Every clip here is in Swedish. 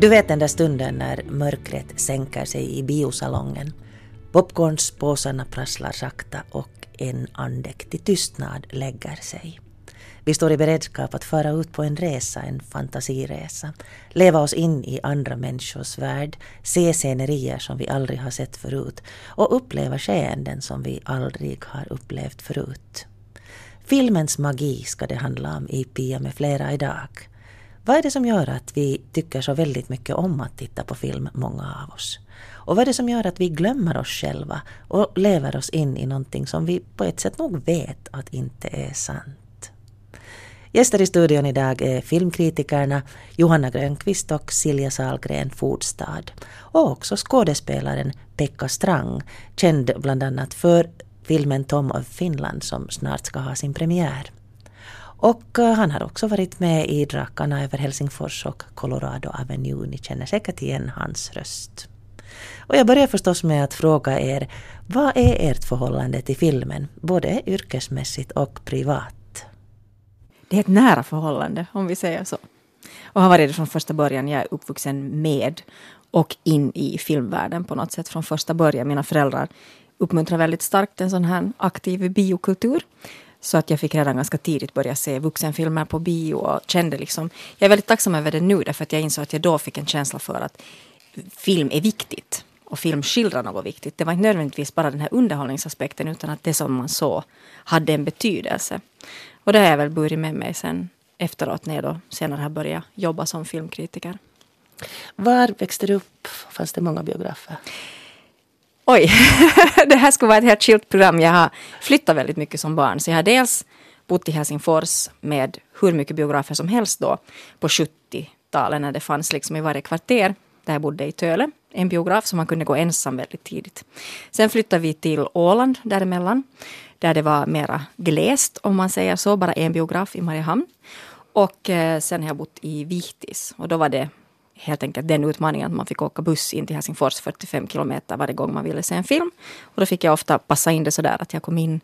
Du vet den där stunden när mörkret sänker sig i biosalongen. Popcornspåsarna prasslar sakta och en andäktig tystnad lägger sig. Vi står i beredskap att föra ut på en resa, en fantasiresa. Leva oss in i andra människors värld, se scenerier som vi aldrig har sett förut och uppleva skeenden som vi aldrig har upplevt förut. Filmens magi ska det handla om i Pia med flera idag. Vad är det som gör att vi tycker så väldigt mycket om att titta på film, många av oss? Och vad är det som gör att vi glömmer oss själva och lever oss in i någonting som vi på ett sätt nog vet att inte är sant? Gäster i studion idag är filmkritikerna Johanna Grönqvist och Silja Salgren Fordstad. Och också skådespelaren Pekka Strang, känd bland annat för filmen Tom of Finland som snart ska ha sin premiär. Och eh, han har också varit med i Drakarna över Helsingfors och Colorado Avenue. Ni känner säkert igen hans röst. Och jag börjar förstås med att fråga er, vad är ert förhållande till filmen, både yrkesmässigt och privat? Det är ett nära förhållande, om vi säger så. Och har varit det från första början. Jag är uppvuxen med och in i filmvärlden på något sätt från första början. Mina föräldrar uppmuntrar väldigt starkt en sån här aktiv biokultur. Så att jag fick redan ganska tidigt börja se vuxenfilmer på bio och kände liksom, jag är väldigt tacksam över det nu därför att jag insåg att jag då fick en känsla för att film är viktigt och film skildrar något viktigt. Det var inte nödvändigtvis bara den här underhållningsaspekten utan att det som man såg hade en betydelse. Och det har jag väl burit med mig sen efteråt när jag då senare har börjat jobba som filmkritiker. Var växte du upp? Fanns det många biografer? Oj, det här skulle vara ett helt skilt program. Jag har flyttat väldigt mycket som barn. Så jag har dels bott i Helsingfors med hur mycket biografer som helst då på 70-talet när det fanns liksom i varje kvarter där jag bodde i Töle. En biograf som man kunde gå ensam väldigt tidigt. Sen flyttade vi till Åland däremellan. Där det var mera glest om man säger så, bara en biograf i Mariehamn. Och eh, sen har jag bott i Vihtis och då var det helt enkelt den utmaningen att man fick åka buss in till Helsingfors 45 kilometer varje gång man ville se en film. Och då fick jag ofta passa in det så där att jag kom in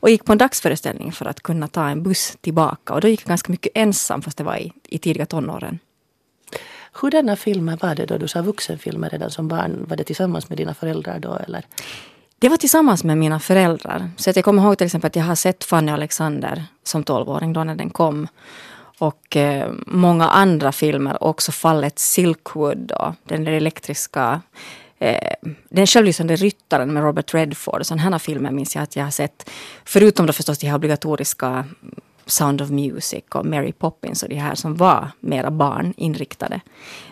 och gick på en dagsföreställning för att kunna ta en buss tillbaka. Och då gick jag ganska mycket ensam fast det var i, i tidiga tonåren. Hurdana filmer var det då? Du sa vuxenfilmer redan som barn. Var det tillsammans med dina föräldrar då eller? Det var tillsammans med mina föräldrar. Så att jag kommer ihåg till exempel att jag har sett Fanny och Alexander som tolvåring då när den kom och eh, många andra filmer, också fallet Silkwood och den där elektriska eh, den självlysande ryttaren med Robert Redford. Sådana här filmer minns jag att jag har sett. Förutom då förstås de här obligatoriska mm, Sound of Music och Mary Poppins och de här som var mera barninriktade.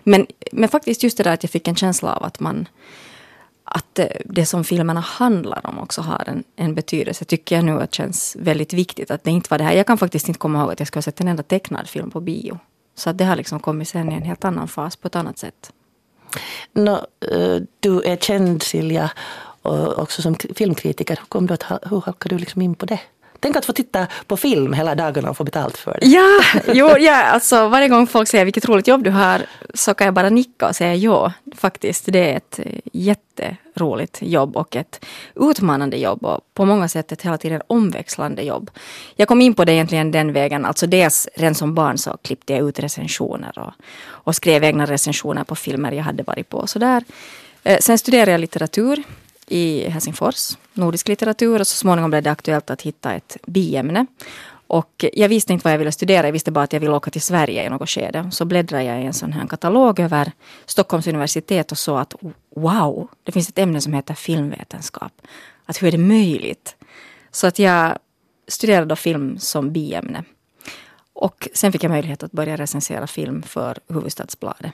Men, men faktiskt just det där att jag fick en känsla av att man att det som filmerna handlar om också har en, en betydelse tycker jag nu att känns väldigt viktigt. Att det inte var det här. Jag kan faktiskt inte komma ihåg att jag skulle ha sett en enda tecknad film på bio. Så att det har liksom kommit sen i en helt annan fas på ett annat sätt. No, eh, du är känd Silja också som filmkritiker. Hur, kom du att, hur halkade du liksom in på det? Tänk att få titta på film hela dagarna och få betalt för det. Ja, jo, ja alltså varje gång folk säger vilket roligt jobb du har så kan jag bara nicka och säga ja, faktiskt. Det är ett eh, jätteroligt jobb och ett utmanande jobb och på många sätt ett hela tiden omväxlande jobb. Jag kom in på det egentligen den vägen, alltså dels redan som barn så klippte jag ut recensioner och, och skrev egna recensioner på filmer jag hade varit på. Så där. Eh, sen studerade jag litteratur i Helsingfors, nordisk litteratur och så småningom blev det aktuellt att hitta ett biämne. Och jag visste inte vad jag ville studera, jag visste bara att jag ville åka till Sverige i något skede. Så bläddrade jag i en sån här katalog över Stockholms universitet och såg att wow, det finns ett ämne som heter filmvetenskap. Att hur är det möjligt? Så att jag studerade då film som biämne. Och sen fick jag möjlighet att börja recensera film för Huvudstadsbladet.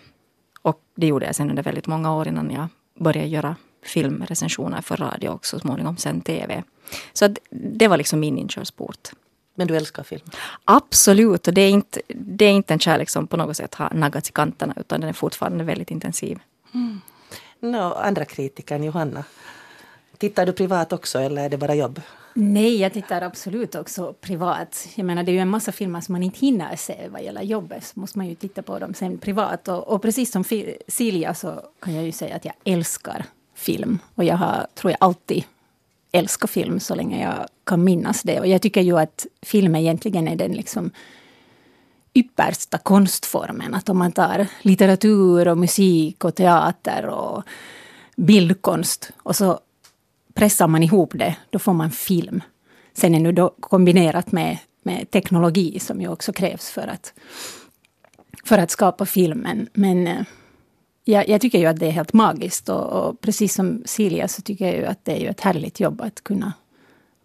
Och det gjorde jag sen under väldigt många år innan jag började göra filmrecensioner för radio och så småningom sen tv. Så det var liksom min inkörsport. Men du älskar film? Absolut, och det är, inte, det är inte en kärlek som på något sätt har naggats i kanterna utan den är fortfarande väldigt intensiv. Mm. No, andra kritikern Johanna, tittar du privat också eller är det bara jobb? Nej, jag tittar absolut också privat. Jag menar, det är ju en massa filmer som man inte hinner se vad gäller jobbet. Så måste man ju titta på dem sen privat. Och, och precis som Silja så kan jag ju säga att jag älskar film. Och jag har, tror jag, alltid älskat film så länge jag kan minnas det. Och jag tycker ju att film egentligen är den liksom yppersta konstformen. Att om man tar litteratur och musik och teater och bildkonst och så pressar man ihop det, då får man film. Sen är nu då kombinerat med, med teknologi som ju också krävs för att, för att skapa filmen. Men eh, jag, jag, tycker ju att det är helt magiskt och, och, precis som Silja så tycker jag ju att det är ju ett härligt jobb att kunna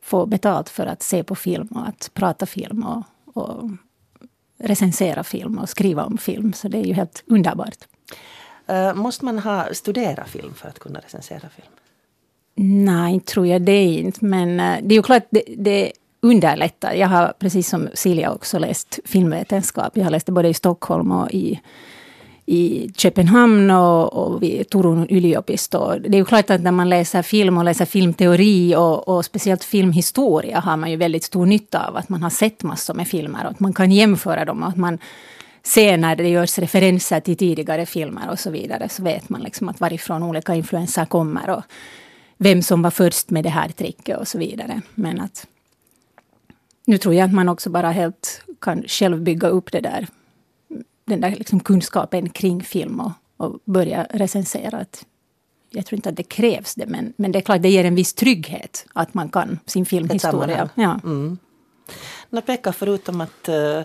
få betalt för att se på film och att prata film och, och recensera film och skriva om film. Så det är ju helt underbart. Uh, måste man ha studerat film för att kunna recensera film? Nej, tror jag det inte. Men uh, det är ju klart, det, det underlättar. Jag har precis som Silja också läst filmvetenskap. Jag har läst det både i Stockholm och i i Köpenhamn och, och vid Turun yliopisto. Det är ju klart att när man läser film och läser filmteori och, och, speciellt filmhistoria har man ju väldigt stor nytta av att man har sett massor med filmer och att man kan jämföra dem och att man ser när det görs referenser till tidigare filmer och så vidare så vet man liksom att varifrån olika influenser kommer och vem som var först med det här tricket och så vidare. Men att nu tror jag att man också bara helt kan själv bygga upp det där den där liksom kunskapen kring film och, och börja recensera. Att jag tror inte att det krävs det, men, men det är klart det ger en viss trygghet att man kan sin filmhistoria. Ja. Mm. Pekka, förutom att uh,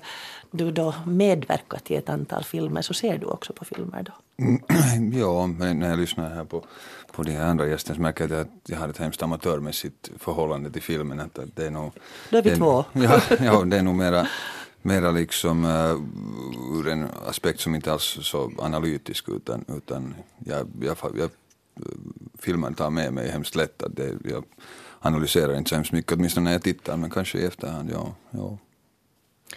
du då medverkat i ett antal filmer så ser du också på filmer då? Mm, ja, men när jag lyssnar här på, på de här andra gästerna så märker jag att jag har ett hemskt amatörmässigt förhållande till filmen. Att det är nog, då är vi två. Ja, ja, det är nog mera mera liksom uh, ur en aspekt som inte alls är så analytisk utan, utan jag, jag, jag, filmen tar med mig hemskt lätt. Att det, jag analyserar inte så hemskt mycket, åtminstone när jag tittar, men kanske i efterhand, ja. ja.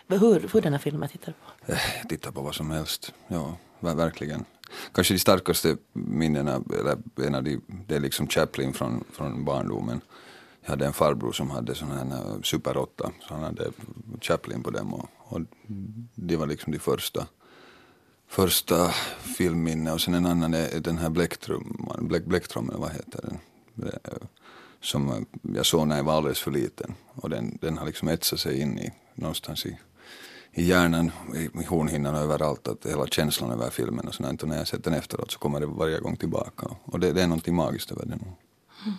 Hur, hur denna filmen tittar på? Eh, jag tittar på vad som helst, ja, verkligen. Kanske de starkaste minnena, eller en av de, det är liksom Chaplin från, från barndomen. Jag hade en farbror som hade sån här eh, Super 8, så han hade Chaplin på dem och, och det var liksom de första första filmminne och sen en annan är den här Bläcktrumman, Bläck, Bläcktrummen, vad heter den? Eh, som jag såg när jag var alldeles för liten och den, den har liksom etsat sig in i någonstans i, i hjärnan, i, i hornhinnan och överallt, att hela känslan över filmen och sånt. Och när jag sett den efteråt så kommer det varje gång tillbaka och det, det är någonting magiskt över den. Mm.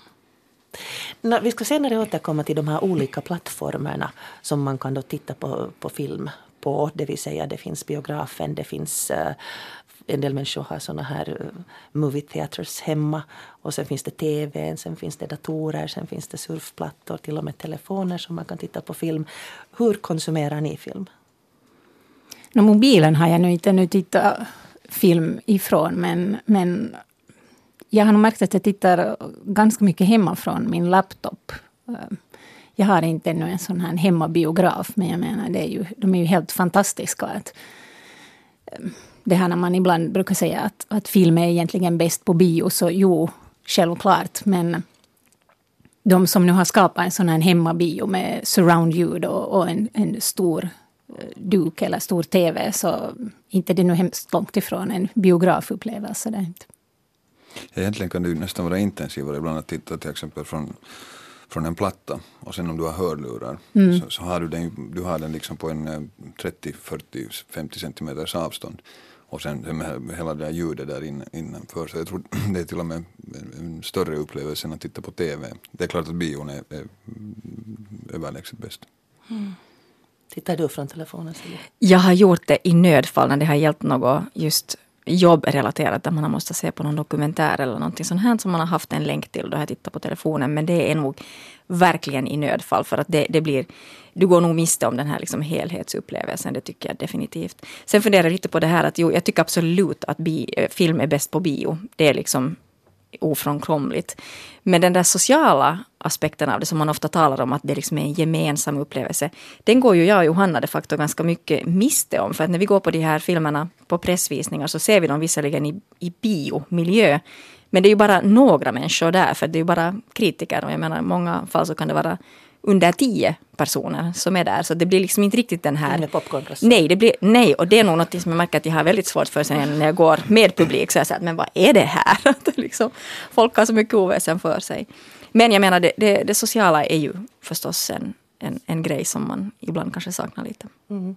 No, vi ska senare återkomma till de här olika plattformarna som man kan då titta på, på film på. Det vill säga det finns biografen, det finns uh, en del människor har såna här eh, uh, movie theaters hemma. Och sen finns det tv, sen finns det datorer, sen finns det surfplattor, till och med telefoner som man kan titta på film. Hur konsumerar ni film? No, mobilen har jag nu inte nu tittat film ifrån men, men jag har nog märkt att jag tittar ganska mycket hemma från min laptop. Ehm, jag har inte ännu en sån här hemmabiograf, men jag menar, det är ju, de är ju helt fantastiska. Att, ehm, det här när man ibland brukar säga att, att film är egentligen bäst på bio, så jo, självklart, men de som nu har skapat en sån här hemmabio med surroundljud och, och, en, en stor eh, duk eller stor TV, så inte det är nu hemskt långt ifrån en biografupplevelse. Det inte. Egentligen kan det nästan vara intensivare ibland att titta till exempel från, från en platta och sen om du har hörlurar mm. så, så, har du den, du har den liksom på en 30, 40, 50 centimeters avstånd och sen med hela det här ljudet där in, innanför. Så jag tror det är till och med en större upplevelse än att titta på TV. Det är klart att bion är, är överlägset bäst. Mm. Tittar du från telefonen? Jag har gjort det i nödfall när det har gällt något just jobbrelaterat där man har måste se på någon dokumentär eller någonting sånt här som man har haft en länk till. Då har jag tittat på telefonen. Men det är nog verkligen i nödfall för att det, det blir du går nog miste om den här liksom helhetsupplevelsen, det tycker jag definitivt. Sen funderar jag lite på det här att jo, jag tycker absolut att bi, eh, film är bäst på bio. Det är liksom ofrånkomligt. Men den där sociala aspekten av det som man ofta talar om, att det liksom är en gemensam upplevelse, den går ju jag och Johanna de facto ganska mycket miste om. För att när vi går på de här filmerna på pressvisningar så ser vi dem visserligen i, i biomiljö, men det är ju bara några människor där, för det är ju bara kritiker. Och jag menar, i många fall så kan det vara under tio personer som är där. Så det blir liksom inte riktigt den här... Nej, det blir, nej, och det är nog något som jag märker att jag har väldigt svårt för sen när jag går med publik. Så jag säger, men vad är det här? liksom, folk har så mycket oväsen för sig. Men jag menar, det, det, det sociala är ju förstås en, en, en, grej som man ibland kanske saknar lite. Mm.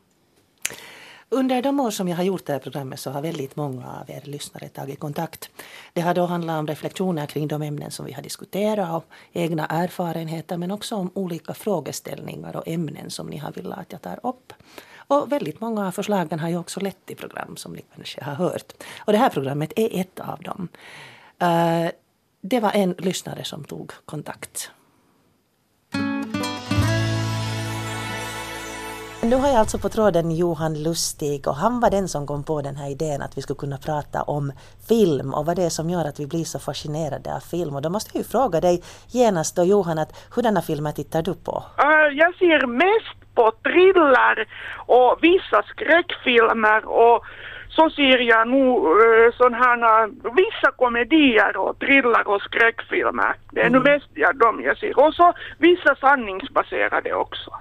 Under de år som jag har gjort det här programmet så har väldigt många av er lyssnare tagit kontakt. Det har då handlat om reflektioner kring de ämnen som vi har diskuterat och egna erfarenheter men också om olika frågeställningar och ämnen som ni har velat att jag tar upp. Och väldigt många av förslagen har ju också lett till program som ni kanske har hört. Och det här programmet är ett av dem. Eh, det var en lyssnare som tog kontakt. Nu har jag alltså på tråden Johan Lustig och han var den som kom på den här idén att vi skulle kunna prata om film och vad det är som gör att vi blir så fascinerade av film. Och då måste jag ju fråga dig genast då Johan, att hurdana filmer tittar du på? Uh, jag ser mest på thriller och vissa skräckfilmer och så ser jag nog uh, sådana här, vissa komedier och thriller och skräckfilmer. Det är mm. nu mest ja, de jag ser. Och så vissa sanningsbaserade också.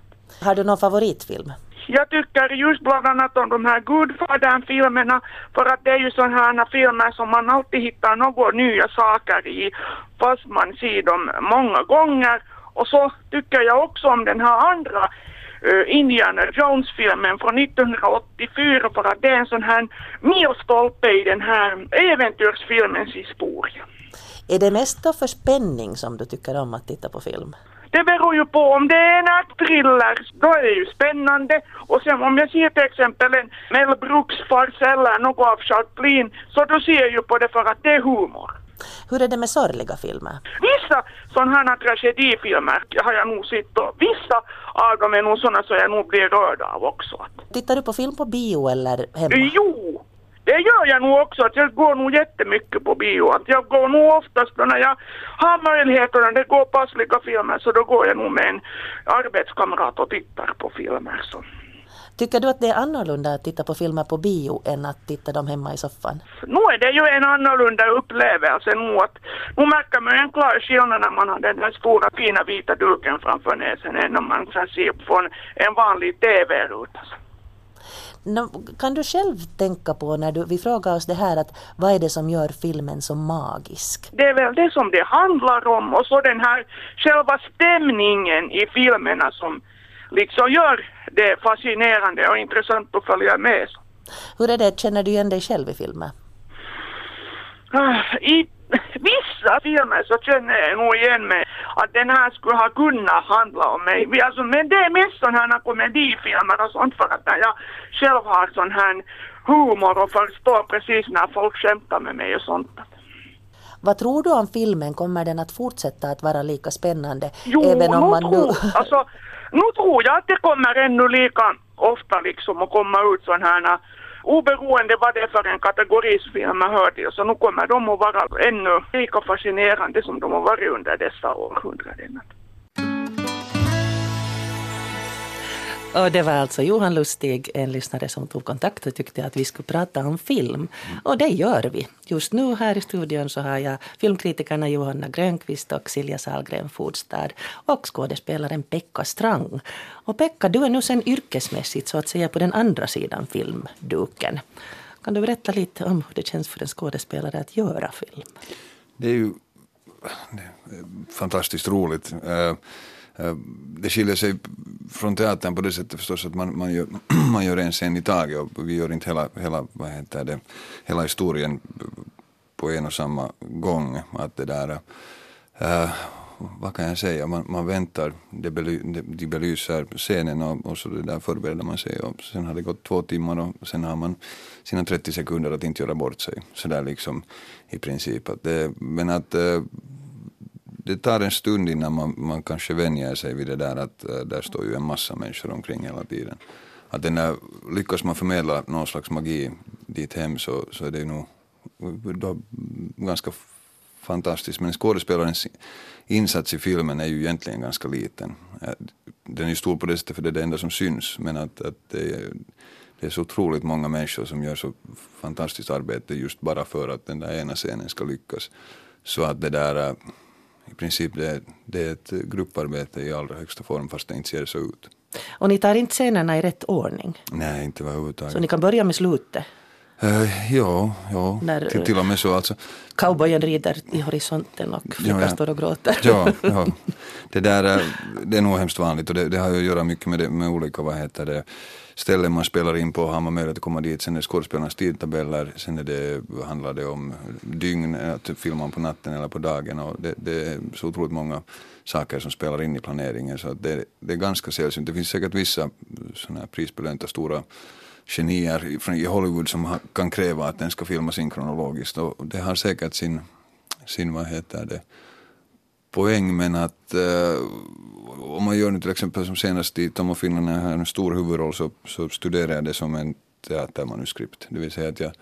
Har du någon favoritfilm? Jag tycker just bland annat om de här Gudfadern-filmerna för att det är ju sådana här filmer som man alltid hittar några nya saker i fast man ser dem många gånger. Och så tycker jag också om den här andra uh, Indiana Jones-filmen från 1984 för att det är en sån här milstolpe i den här äventyrsfilmens historia. Är det mest då för spänning som du tycker om att titta på film? Det beror ju på om det är en thriller, då är det ju spännande. Och sen om jag ser till exempel en Mel Brooks-fars eller något av Chaplin, så då ser jag ju på det för att det är humor. Hur är det med sorgliga filmer? Vissa sådana här tragedifilmer har jag nog sett och vissa av dem är nog sådana som jag nog blir rörd av också. Tittar du på film på bio eller hemma? Jo, det gör jag nog också, att jag går nog jättemycket på bio. Att jag går nog oftast när jag har möjlighet och när det går passliga filmer så då går jag nog med en arbetskamrat och tittar på filmer. Så. Tycker du att det är annorlunda att titta på filmer på bio än att titta dem hemma i soffan? Nu är det ju en annorlunda upplevelse nu att nu märker man en klar skillnad när man har den där stora fina vita duken framför näsan än när man ser på en vanlig TV-ruta. Kan du själv tänka på när du, vi frågar oss det här att vad är det som gör filmen så magisk? Det är väl det som det handlar om och så den här själva stämningen i filmerna som liksom gör det fascinerande och intressant att följa med. Hur är det, känner du igen dig själv i filmer? Ah, I vissa filmer så känner jag nog igen mig att den här skulle ha kunnat handla om mig. Alltså, men det är mest sådana här komedifilmer och sånt för att jag själv har sån här humor och förstår precis när folk skämtar med mig och sånt. Vad tror du om filmen? Kommer den att fortsätta att vara lika spännande? Jo, även om man nu... alltså, nu tror jag att det kommer ännu lika ofta liksom att komma ut sådana här oberoende vad det är för en kategori filmer hör till, så nu kommer de att vara ännu lika fascinerande som de har varit under dessa århundraden. Och det var alltså Johan Lustig, en lyssnare som tog kontakt och tyckte att vi skulle prata om film. Och det gör vi. Just nu här i studion så har jag filmkritikerna Johanna Grönqvist och Silja Salgren Fodstad och skådespelaren Pekka Strang. Och Pekka, du är nu sen yrkesmässigt så att säga på den andra sidan filmduken. Kan du berätta lite om hur det känns för en skådespelare att göra film? Det är ju det är fantastiskt roligt. Eh, det skiljer sig från teatern på det sättet förstås att man, man, gör, man gör en scen i taget och vi gör inte hela, hela, vad heter det, hela historien på en och samma gång. Att det där, äh, vad kan jag säga, man, man väntar, det bely, de belyser scenen och, och så det där förbereder man sig och sen har det gått två timmar och sen har man sina 30 sekunder att inte göra bort sig. Sådär liksom i princip. Att det, men att äh, det tar en stund innan man, man kanske vänjer sig vid det där att eh, där står ju en massa människor omkring hela tiden. Att den där, lyckas man förmedla någon slags magi dit hem så, så är det nog då, ganska fantastiskt. Men skådespelarens insats i filmen är ju egentligen ganska liten. Eh, den är ju stor på det sättet för det är det enda som syns men att, att det, är, det är så otroligt många människor som gör så fantastiskt arbete just bara för att den där ena scenen ska lyckas. Så att det där eh, i princip det, det är ett grupparbete i allra högsta form fast det inte ser så ut. Och ni tar inte scenerna i rätt ordning? Nej, inte överhuvudtaget. Så ni kan börja med slutet? Uh, ja, ja. När, till, till och med så alltså. Cowboyen rider i horisonten och flickan ja. står och gråter. Ja, ja. Det, där, det är nog hemskt vanligt och det, det har ju att göra mycket med, det, med olika vad heter det, ställen man spelar in på. Har man möjlighet att komma dit, sen är det skådespelarnas tidtabeller, sen är det, handlar det om dygn, att filma på natten eller på dagen. Och det, det är så otroligt många saker som spelar in i planeringen så det, det är ganska sällsynt. Det finns säkert vissa såna här prisbelönta stora genier i Hollywood som kan kräva att den ska filmas in kronologiskt och det har säkert sin, sin vad heter det, poäng men att eh, om man gör nu till exempel som senast i Tom och Finland när jag har en stor huvudroll så, så studerar jag det som en teatermanuskript. Det vill säga att jag,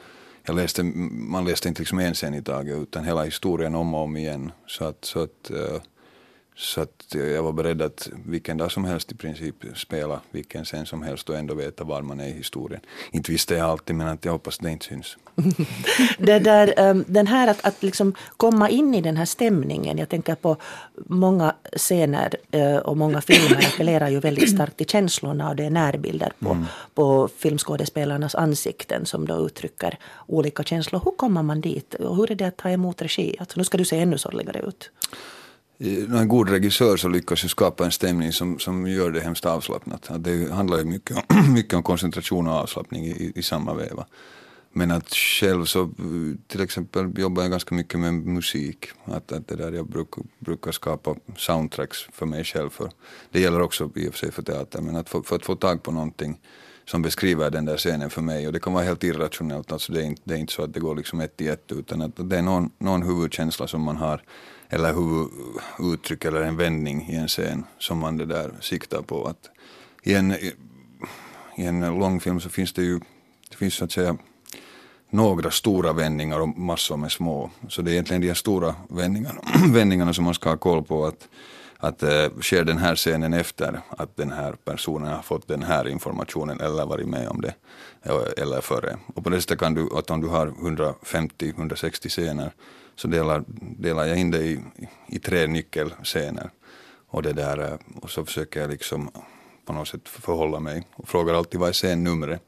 jag läste, man läste inte liksom en scen i taget utan hela historien om och om igen. Så att, så att eh, så att jag var beredd att vilken dag som helst i princip spela vilken scen som helst och ändå veta var man är i historien. Inte visste jag alltid men att jag hoppas det inte syns. det där, ehm, den här att, att liksom komma in i den här stämningen. Jag tänker på många scener eh, och många filmer appellerar ju väldigt starkt till känslorna och det är närbilder på, mm. på filmskådespelarnas ansikten som då uttrycker olika känslor. Hur kommer man dit? Och hur är det att ta emot regi? Alltså, nu ska du se ännu sorgligare ut en god regissör så lyckas ju skapa en stämning som, som gör det hemskt avslappnat. Att det handlar ju mycket, mycket om koncentration och avslappning i, i samma veva. Men att själv så till exempel jobbar jag ganska mycket med musik. Att, att det där jag bruk, brukar skapa soundtracks för mig själv. För, det gäller också i och för sig för teater. Men att för, för att få tag på någonting som beskriver den där scenen för mig. Och det kan vara helt irrationellt. Alltså det, är inte, det är inte så att det går liksom ett i ett. Utan att det är någon, någon huvudkänsla som man har eller uttryck eller en vändning i en scen som man det där siktar på. Att i, en, I en långfilm så finns det ju det finns så att säga några stora vändningar och massor med små. Så det är egentligen de här stora vändningarna, vändningarna som man ska ha koll på. att att äh, sker den här scenen efter att den här personen har fått den här informationen eller varit med om det eh, eller före. Och på det sättet kan du, att om du har 150-160 scener så delar, delar jag in det i, i tre nyckelscener. Och, det där, eh, och så försöker jag liksom på något sätt förhålla mig och frågar alltid vad är scennumret.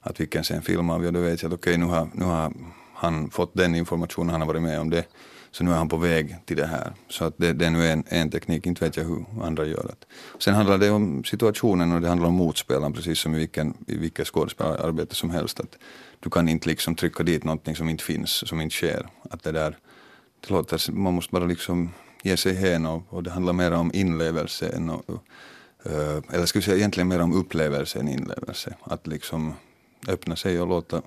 Att vilken scen filmar vi och då vet jag att okej okay, nu, har, nu har han fått den informationen, han har varit med om det. Så nu är han på väg till det här. Så att det, det är nu en, en teknik, inte vet jag hur andra gör det. Sen handlar det om situationen och det handlar om motspelaren precis som i, vilken, i vilket skådespelararbete som helst. Att du kan inte liksom trycka dit någonting som inte finns, som inte sker. Att det där, det låter, man måste bara liksom ge sig hän och, och det handlar mer om inlevelse än och, eh, uh, eller ska vi säga egentligen mer om upplevelse än inlevelse. Att liksom öppna sig och låta,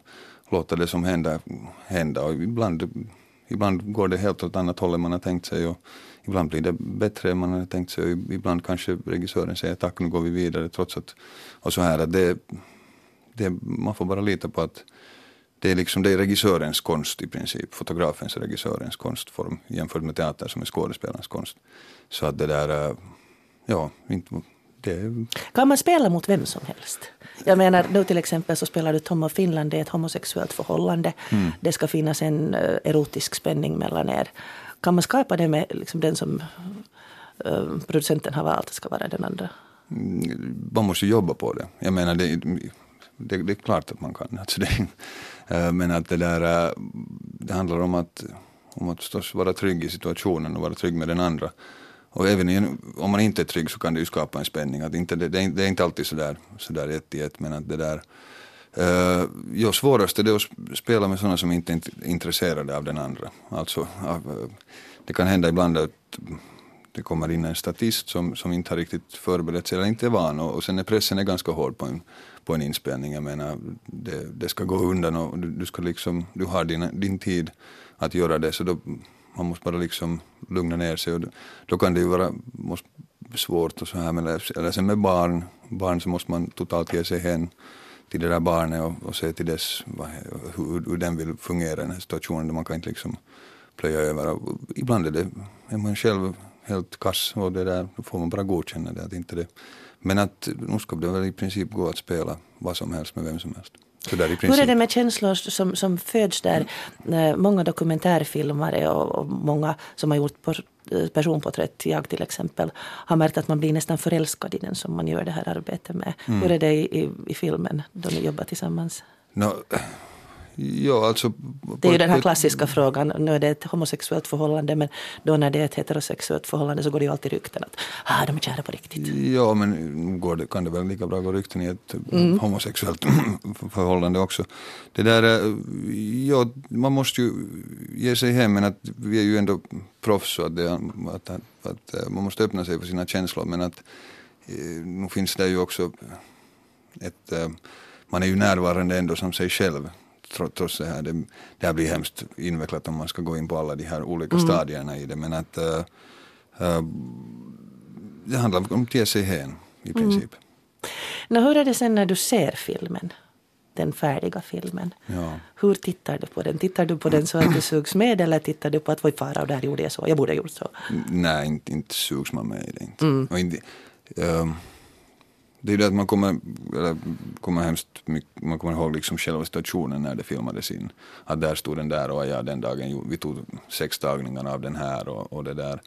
låta det som händer hända. Och ibland, ibland går det helt åt annat håll än man har tänkt sig och ibland blir det bättre än man har tänkt sig. Och ibland kanske regissören säger tack nu går vi vidare. Trots att och så här att det, det, man får bara lita på att det är, liksom, det är regissörens konst i princip. Fotografens och regissörens konstform jämfört med teater som är skådespelarens konst. Så att det där, äh, ja, inte, det... Kan man spela mot vem som helst? Jag menar, nu till exempel så spelar du Tom och Finland, det är ett homosexuellt förhållande. Mm. Det ska finnas en uh, erotisk spänning mellan er. Kan man skapa det med liksom den som uh, producenten har valt ska vara den andra? Mm, man måste jobba på det. Jag menar, det, det, det är klart att man kan. Alltså det, Eh, Eh, men att det där, eh, det handlar om att, om att förstås vara trygg i situationen och vara trygg med den andra. Och även om man inte är trygg så kan det ju skapa en spänning. Att inte, det, det, är, det är inte alltid sådär, sådär ett i ett men att det där eh, Uh, jo, svårast är det att spela med sådana som inte är intresserade av den andra. Alltså, av, det kan hända ibland att det kommer in en statist som, som inte har riktigt förberett sig eller inte är van och, och sen är pressen är ganska hård på en, på en inspelning. Jag menar, det, det ska gå undan och du, du, ska liksom, du har din, din tid att göra det så då, man måste bara liksom lugna ner sig och då, då kan det ju vara måste, svårt och så här men eller sen med barn, barn så måste man totalt ge sig hen till det där barnet och, och se till dess vad, hur, hur den vill fungera i den här situationen. Man kan inte liksom plöja över. Och ibland är, det, är man själv helt kass och det där, då får man bara godkänna det. Att inte det men att nu ska det väl i princip gå att spela vad som helst med vem som helst. Hur är det med känslor som, som föds där? Mm. Många dokumentärfilmare och, och, många som har gjort personporträtt, jag till exempel, har märkt att man blir nästan förälskad i den som man gör det här arbetet med. Mm. Hur är det i, i, i filmen då ni jobbar tillsammans? No, Ja, alltså, det är ju den här klassiska frågan, nu är det ett homosexuellt förhållande men då när det är ett heterosexuellt förhållande så går det ju alltid rykten att ah, de är kära på riktigt. Ja, men går det, kan det väl lika bra gå rykten i ett mm. homosexuellt förhållande också. Det där, eh, ja, man måste ju ge sig hem men att vi är ju ändå proffs så att, det, att, att, att eh, man måste öppna sig för sina känslor men att nu finns det ju också ett man är ju närvarande ändå som sig själv trots det här. Det, det här blir hemskt invecklat om man ska gå in på alla de här olika mm. stadierna i det. Men att uh, uh, det handlar om hän i mm. princip. Mm. Nå, hur är det sen när du ser filmen? Den färdiga filmen. Ja. Hur tittar du på den? Tittar du på den så att du sugs med eller tittar du på att vad fara där gjorde jag så, jag borde ha gjort så? Nej, inte, inte sugs man med i det. Inte. Mm. Inte, um, det är det att man kommer, eller kommer hemskt mycket, man kommer ihåg liksom själva situationen när det filmades in. Att där stod den där och ja, den dagen, vi tog sex tagningar av den här och, och det där.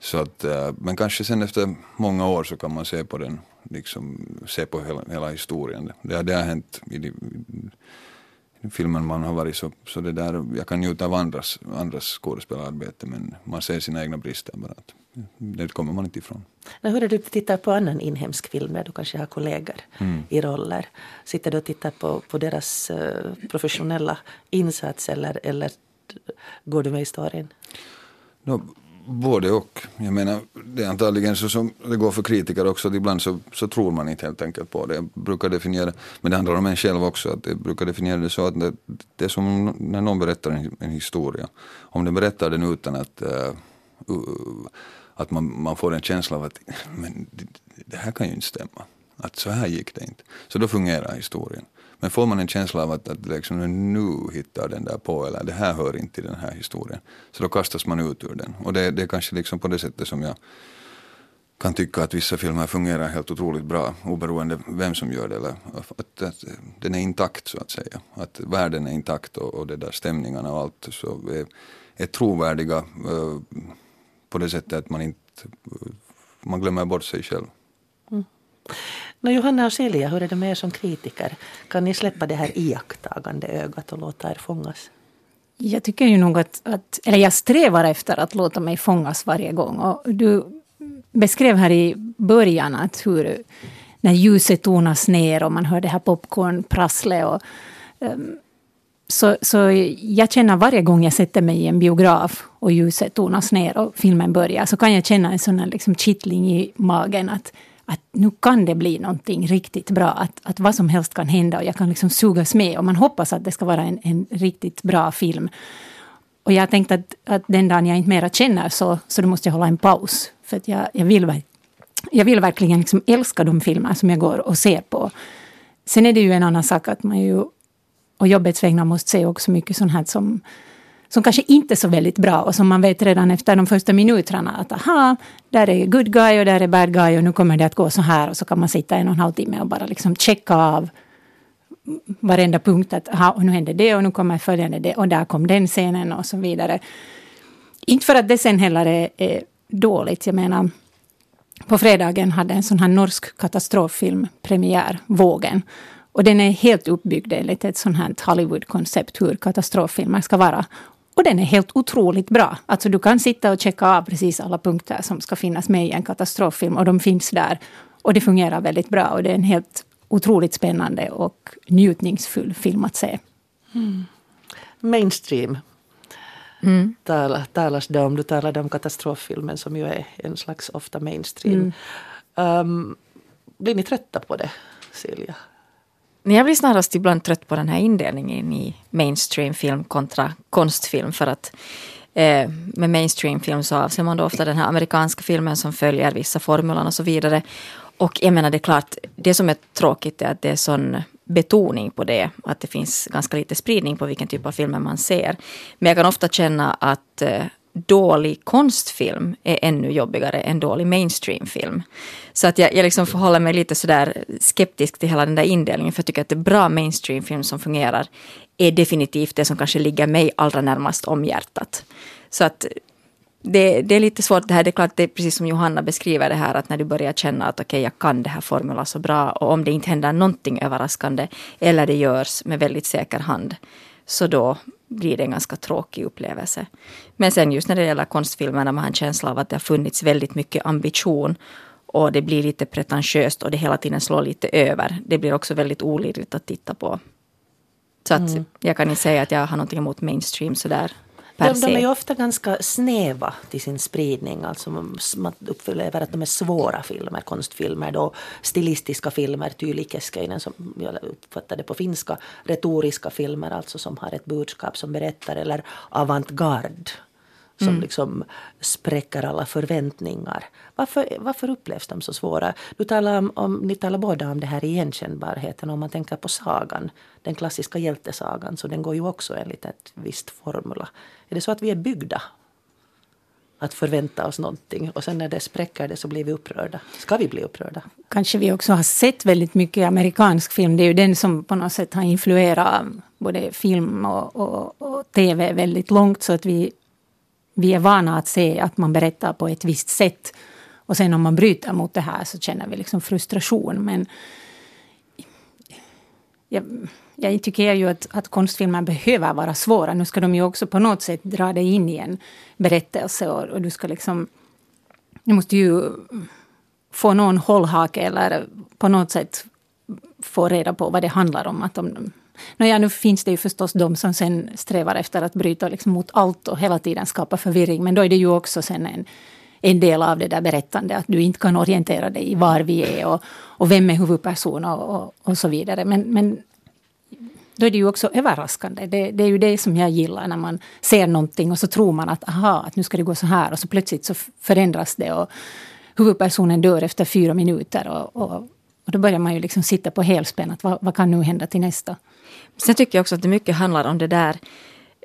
Så att, eh, men kanske sen efter många år så kan man se på den, liksom se på hela, hela historien. Det, det har hänt i, i, i filmen man har varit så, så det där, jag kan njuta av andras, andras skådespelararbete men man ser sina egna brister bara. Det kommer man inte ifrån. När hur är du tittar på annan inhemsk film där du kanske har kollegor mm. i roller? Sitter du och tittar på, på deras uh, professionella insats eller, eller går du med historien? No, både och. Jag menar, det är antagligen så som det går för kritiker också, att ibland så, så tror man inte helt enkelt på det. Jag brukar definiera, men det handlar om en själv också, att jag brukar definiera det så att det, det är som när någon berättar en, en historia. Om den berättar den utan att uh, uh, att man, man får en känsla av att men det, det här kan ju inte stämma. Att så här gick det inte. Så då fungerar historien. Men får man en känsla av att, att liksom, nu hittar den där på eller det här hör inte till den här historien. Så då kastas man ut ur den. Och det, det är kanske liksom på det sättet som jag kan tycka att vissa filmer fungerar helt otroligt bra oberoende vem som gör det. Eller att, att den är intakt så att säga. Att världen är intakt och, och det där stämningarna och allt så är, är trovärdiga. Uh, på det sättet att man inte man glömmer bort sig själv. Mm. No, Johanna och Silja, hur är det med er som kritiker? Kan ni släppa det här iakttagande ögat och låta er fångas? Jag tycker ju nog att, att, eller jag strävar efter att låta mig fångas varje gång. Och du beskrev här i början att hur när ljuset tonas ner och man hör det här popcornprasslet. Och, um, så, så jag känner varje gång jag sätter mig i en biograf och ljuset tonas ner och filmen börjar, så kan jag känna en sån här liksom kittling i magen att, att nu kan det bli någonting riktigt bra. Att, att vad som helst kan hända och jag kan liksom sugas med. Och man hoppas att det ska vara en, en riktigt bra film. Och jag har tänkt att, att den dagen jag inte mera känner så, så då måste jag hålla en paus. För att jag, jag, vill, jag vill verkligen liksom älska de filmer som jag går och ser på. Sen är det ju en annan sak att man ju och jobbets vägnar måste se också mycket sånt här som, som kanske inte är så väldigt bra och som man vet redan efter de första minuterna att aha, där är good guy och där är bad guy och nu kommer det att gå så här och så kan man sitta en och en halv timme och bara liksom checka av varenda punkt att aha, och nu händer det och nu kommer följande det och där kom den scenen och så vidare. Inte för att det sen heller är, är dåligt, jag menar på fredagen hade en sån här norsk katastroffilm premiär, Vågen. Och den är helt uppbyggd enligt ett sånt här Hollywood-koncept hur katastroffilmer ska vara. Och den är helt otroligt bra. Alltså du kan sitta och checka av precis alla punkter som ska finnas med i en katastroffilm och de finns där. Och det fungerar väldigt bra och det är en helt otroligt spännande och njutningsfull film att se. Mm. Mainstream mm. talas det om. Du talade om katastroffilmen som ju är en slags ofta mainstream. Mm. Um, blir ni trötta på det, Silja? Jag blir snarast ibland trött på den här indelningen i mainstream-film kontra konstfilm för att eh, med mainstream-film så avser man då ofta den här amerikanska filmen som följer vissa formulan och så vidare. Och jag menar det är klart, det som är tråkigt är att det är sån betoning på det, att det finns ganska lite spridning på vilken typ av filmer man ser. Men jag kan ofta känna att eh, dålig konstfilm är ännu jobbigare än dålig mainstreamfilm. Så att jag, jag liksom förhåller mig lite sådär skeptisk till hela den där indelningen, för jag tycker att det är bra mainstreamfilm som fungerar är definitivt det som kanske ligger mig allra närmast om hjärtat. Så att det, det, är lite svårt det här. Det är klart, det är precis som Johanna beskriver det här, att när du börjar känna att okej, okay, jag kan det här formula så bra och om det inte händer någonting överraskande eller det görs med väldigt säker hand, så då blir det en ganska tråkig upplevelse. Men sen just när det gäller konstfilmerna, man har en känsla av att det har funnits väldigt mycket ambition och det blir lite pretentiöst och det hela tiden slår lite över. Det blir också väldigt olidligt att titta på. Så att mm. jag kan inte säga att jag har någonting emot mainstream sådär de, de är ju ofta ganska snäva till sin spridning. Alltså man upplever att de är svåra filmer, konstfilmer. Då, stilistiska filmer, Tylikeskeinen som jag uppfattade på finska. Retoriska filmer alltså som har ett budskap som berättar. Eller avantgarde som mm. liksom spräcker alla förväntningar. Varför, varför upplevs de så svåra? Du talar om, om, ni talar båda om det här igenkännbarheten. Om man tänker på sagan, den klassiska hjältesagan, så den går ju också enligt ett visst formula. Är det så att vi är byggda att förvänta oss någonting och sen när det spräcker det så blir vi upprörda. Ska vi bli upprörda? Kanske vi också har sett väldigt mycket amerikansk film. Det är ju den som på något sätt har influerat både film och, och, och tv väldigt långt så att vi vi är vana att se att man berättar på ett visst sätt. Och sen om man bryter mot det här så känner vi liksom frustration. Men jag, jag tycker ju att, att konstfilmer behöver vara svåra. Nu ska de ju också på något sätt dra dig in i en berättelse och, och du ska liksom... Du måste ju få någon hållhake eller på något sätt få reda på vad det handlar om. Att de, Nåja, nu finns det ju förstås de som sen strävar efter att bryta liksom mot allt och hela tiden skapa förvirring. Men då är det ju också sen en, en del av det där berättandet. att du inte kan orientera dig i var vi är och, och vem är huvudperson och, och, och, så vidare. Men, men då är det ju också överraskande. Det, det, är ju det som jag gillar när man ser någonting och så tror man att aha, att nu ska det gå så här och så plötsligt så förändras det och huvudpersonen dör efter fyra minuter och, och, och då börjar man ju liksom sitta på helspänn. Att vad, vad kan nu hända till nästa? Sen tycker jag också att det mycket handlar om det där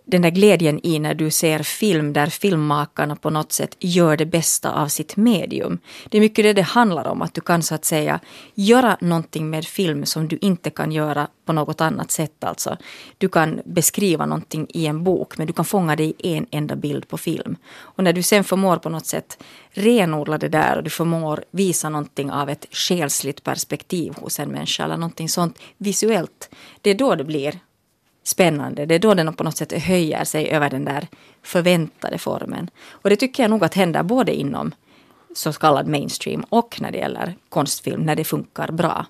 den där glädjen i när du ser film där filmmakarna på något sätt gör det bästa av sitt medium. Det är mycket det det handlar om, att du kan så att säga göra någonting med film som du inte kan göra på något annat sätt. Alltså. Du kan beskriva någonting i en bok men du kan fånga det i en enda bild på film. Och när du sen förmår på något sätt renodla det där och du förmår visa någonting av ett själsligt perspektiv hos en människa eller någonting sånt visuellt. Det är då det blir spännande. Det är då den på något sätt höjer sig över den där förväntade formen. Och det tycker jag nog att händer både inom så kallad mainstream och när det gäller konstfilm, när det funkar bra.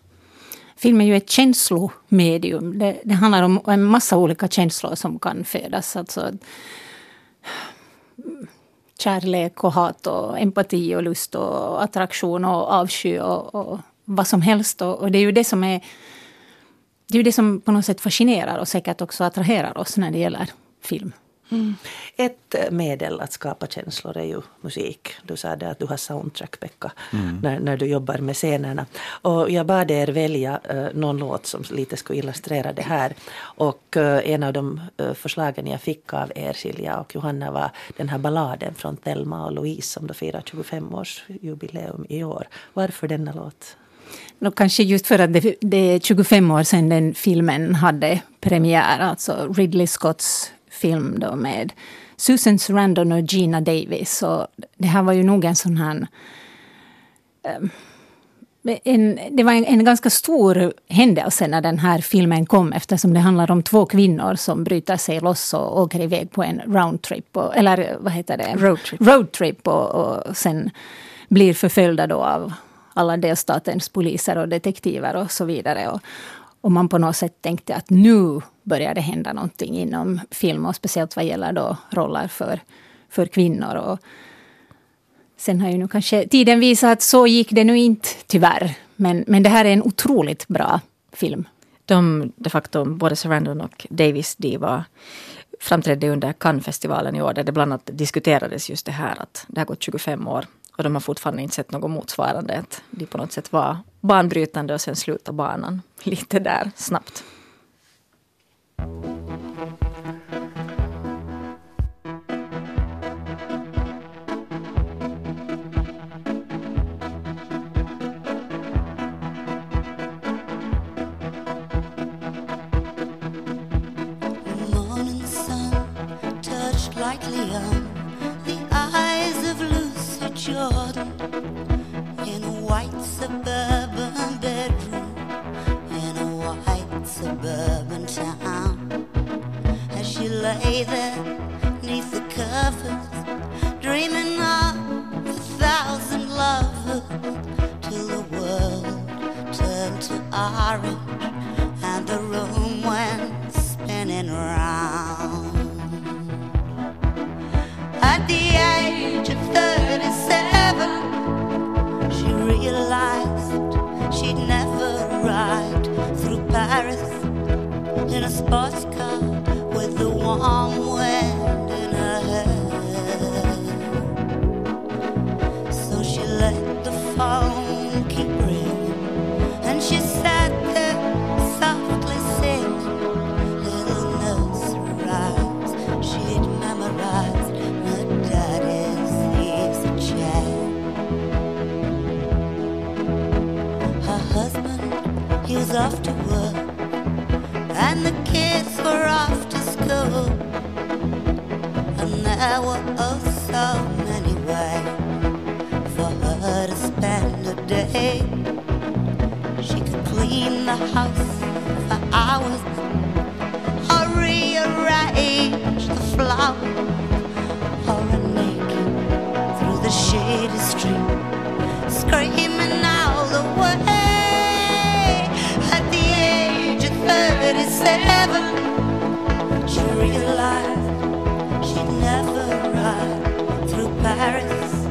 Film är ju ett känslomedium. Det, det handlar om en massa olika känslor som kan födas. Alltså, kärlek och hat och empati och lust och attraktion och avsky och, och vad som helst. Och, och det är ju det som är det är ju det som på något sätt fascinerar och säkert också attraherar oss när det gäller film. Mm. Ett medel att skapa känslor är ju musik. Du sa det att du har soundtrack, Pekka, mm. när, när du jobbar med scenerna. Och jag bad er välja uh, någon låt som lite skulle illustrera det här. Och uh, en av de uh, förslagen jag fick av er, Silja och Johanna, var den här balladen från Thelma och Louise som då firar 25-årsjubileum i år. Varför denna låt? Och kanske just för att det, det är 25 år sedan den filmen hade premiär, alltså Ridley Scotts film då med Susan Sarandon och Gina Davis. Så det här var ju nog en sån här... Um, en, det var en, en, ganska stor händelse när den här filmen kom eftersom det handlar om två kvinnor som bryter sig loss och åker iväg på en roundtrip, och, eller vad heter det? Roadtrip. Roadtrip och, och sen blir förföljda då av alla delstatens poliser och detektiver och så vidare. Och, och man på något sätt tänkte att nu börjar det hända någonting inom film och speciellt vad gäller då roller för, för kvinnor. Och sen har ju nu kanske tiden visat att så gick det nu inte tyvärr. Men, men det här är en otroligt bra film. De, de facto, både Sarandon och Davis, de var framträdde under Cannes-festivalen i år där det bland annat diskuterades just det här att det har gått 25 år och de har fortfarande inte sett något motsvarande. Att de på något sätt var banbrytande och sen slutade banan lite där snabbt. suburban town. As she lay there neath the covers, dreaming of a thousand lovers, till the world turned to orange and the room went spinning round. At the age of 37, she realized. In oh so many ways for her to spend a day. She could clean the house for hours or rearrange the flowers or run naked through the shady street, screaming all the way. At the age of 37, Paris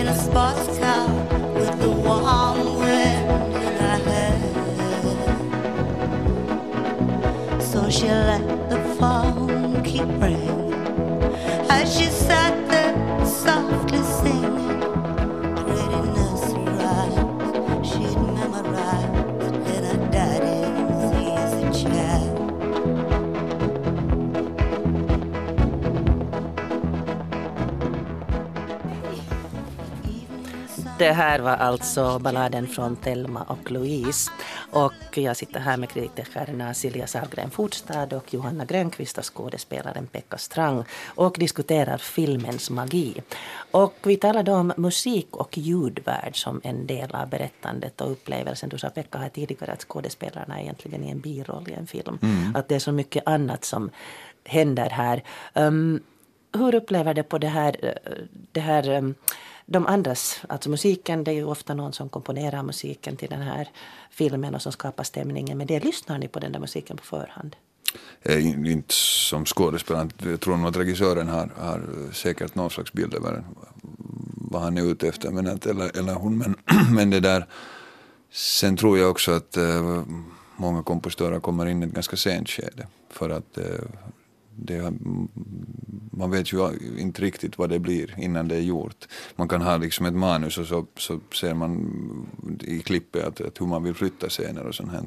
in a sports car with the warm wind in her hair. So she let the phone keep ringing as she sat Det här var alltså balladen från Telma och Louise. Och jag sitter här med kritikerna Silja Sahlgren Forstad och Johanna Grönqvist och skådespelaren Pekka Strang och diskuterar filmens magi. Och vi talade om musik och ljudvärld som en del av berättandet och upplevelsen. Du sa Pekka här tidigare att skådespelarna är egentligen är en biroll i en film. Att det är så mycket annat som händer här. Um, hur upplever du på det här, eh, det här um, de andras, alltså musiken, det är ju ofta någon som komponerar musiken till den här filmen och som skapar stämningen. Men det lyssnar ni på den där musiken på förhand? Eh, Inte som skådespelare, jag tror nog att regissören har, har säkert någon slags bild över vad han är ute efter, men att, eller, eller hon. Men, men det där, sen tror jag också att eh, många kompositörer kommer in i ett ganska sent skede. För att eh, det, man vet ju inte riktigt vad det blir innan det är gjort. Man kan ha liksom ett manus och så, så ser man i klippet att, att hur man vill flytta scener och sånt här.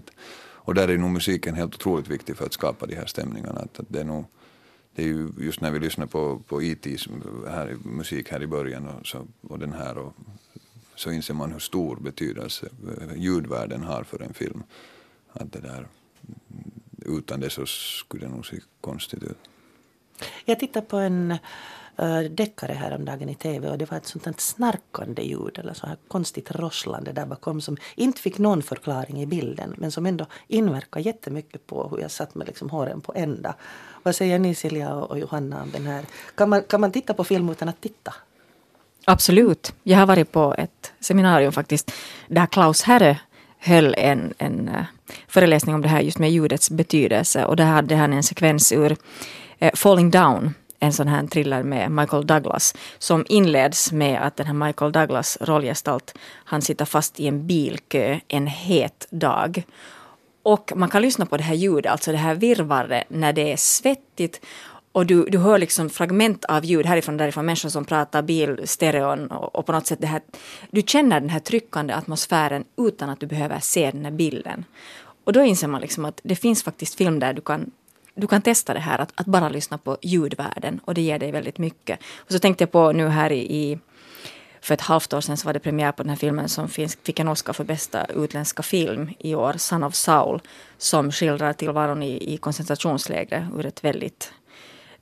Och där är nog musiken helt otroligt viktig för att skapa de här stämningarna. Att, att det är nog, det är ju just när vi lyssnar på, på E.T.s här, musik här i början och, så, och den här och, så inser man hur stor betydelse eh, ljudvärlden har för en film. Att det där, utan det så skulle det nog se konstigt ut. Jag tittade på en uh, deckare häromdagen i tv och det var ett sånt här snarkande ljud eller så här konstigt rosslande där bakom som inte fick någon förklaring i bilden men som ändå inverkar jättemycket på hur jag satt med liksom håren på ända. Vad säger ni Silja och och Johanna om den här? Kan man, kan man titta på film utan att titta? Absolut. Jag har varit på ett seminarium faktiskt där Klaus Herre höll en, en eh, föreläsning om det här just med ljudets betydelse och där hade han en sekvens ur eh, Falling Down, en sån här thriller med Michael Douglas som inleds med att den här Michael Douglas rollgestalt han sitter fast i en bilkö en het dag. Och man kan lyssna på det här ljudet, alltså det här virrvarret när det är svettigt och du, du hör liksom fragment av ljud härifrån och därifrån, människor som pratar bil, stereon och, och på något sätt det här, du känner den här tryckande atmosfären utan att du behöver se den här bilden. Och då inser man liksom att det finns faktiskt film där du kan du kan testa det här att, att bara lyssna på ljudvärlden och det ger dig väldigt mycket. Och så tänkte jag på nu här i, i för ett halvt år sedan så var det premiär på den här filmen som finns, fick en Oscar för bästa utländska film i år, Son of Saul, som skildrar tillvaron i, i koncentrationslägret ur ett väldigt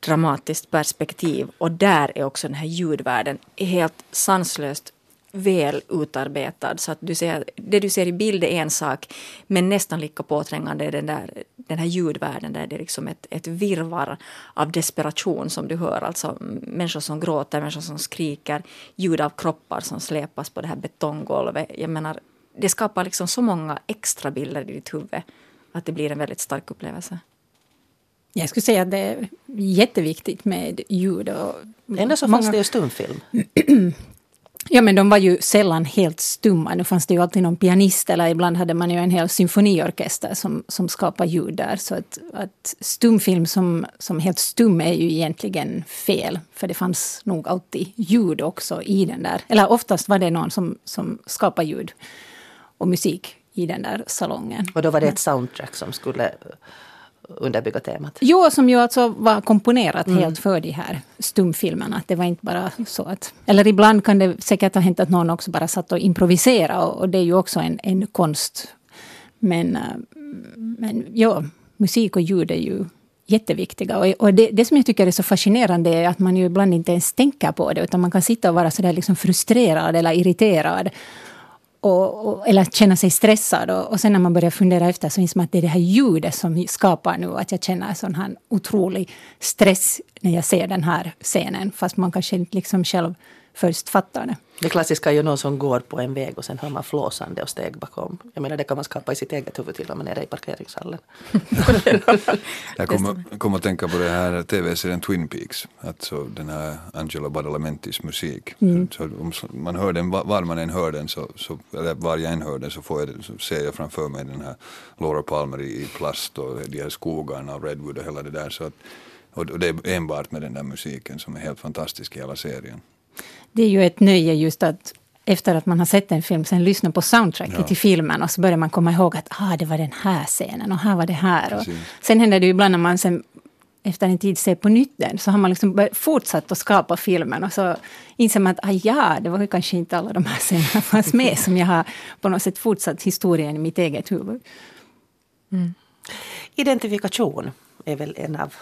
dramatiskt perspektiv. Och där är också den här ljudvärlden helt sanslöst väl utarbetad. Så att du ser, det du ser i bild är en sak, men nästan lika påträngande är den, där, den här ljudvärlden där det är liksom ett, ett virvar av desperation som du hör. Alltså människor som gråter, människor som skriker, ljud av kroppar som släpas på det här betonggolvet. Jag menar, det skapar liksom så många extra bilder i ditt huvud att det blir en väldigt stark upplevelse. Jag skulle säga att det är jätteviktigt med ljud. Och Ändå så fanns det ju stumfilm. Ja, men de var ju sällan helt stumma. Nu fanns det ju alltid någon pianist eller ibland hade man ju en hel symfoniorkester som, som skapade ljud där. Så att, att stumfilm som, som helt stum är ju egentligen fel. För det fanns nog alltid ljud också i den där. Eller oftast var det någon som, som skapade ljud och musik i den där salongen. Och då var det ett soundtrack som skulle underbygga temat. Jo, som ju alltså var komponerat mm. helt för de här stumfilmerna. Det var inte bara så att... Eller ibland kan det säkert ha hänt att någon också bara satt och improviserade. Och, och det är ju också en, en konst. Men, äh, men ja, musik och ljud är ju jätteviktiga. Och, och det, det, som jag tycker är så fascinerande är att man ju ibland inte ens tänker på det. Utan man kan sitta och vara sådär liksom frustrerad eller irriterad och, och, eller känna sig stressad. Och, och, sen när man börjar fundera efter så inser man att det är det här ljudet som skapar nu att jag känner sån här otrolig stress när jag ser den här scenen. Fast man kanske inte liksom själv först fattar det. Det klassiska är ju någon som går på en väg och sen hör man flåsande och steg bakom. Jag menar det kan man skapa i sitt eget huvud till och med nere i parkeringshallen. jag kommer, kommer att tänka på det här tv-serien Twin Peaks. Alltså den här Angelo Badalamentis musik. Mm. Så, om man hör den, var man än hör den, så, så, eller var jag än hör den så, får jag, så ser jag framför mig den här Laura Palmer i plast och de här skogarna och Redwood och hela det där. Så att, och det är enbart med den där musiken som är helt fantastisk i hela serien det är ju ett nöje just att efter att man har sett en film, sen lyssna på soundtracket ja. till filmen och så börjar man komma ihåg att ah, det var den här scenen och här var det här. Och sen händer det ju ibland när man sen efter en tid ser på nytt den, så har man liksom fortsatt att skapa filmen och så inser man att ah, ja, det var ju kanske inte alla de här scenerna fanns med som jag har på något sätt fortsatt historien i mitt eget huvud. Mm. Identifikation är väl en av...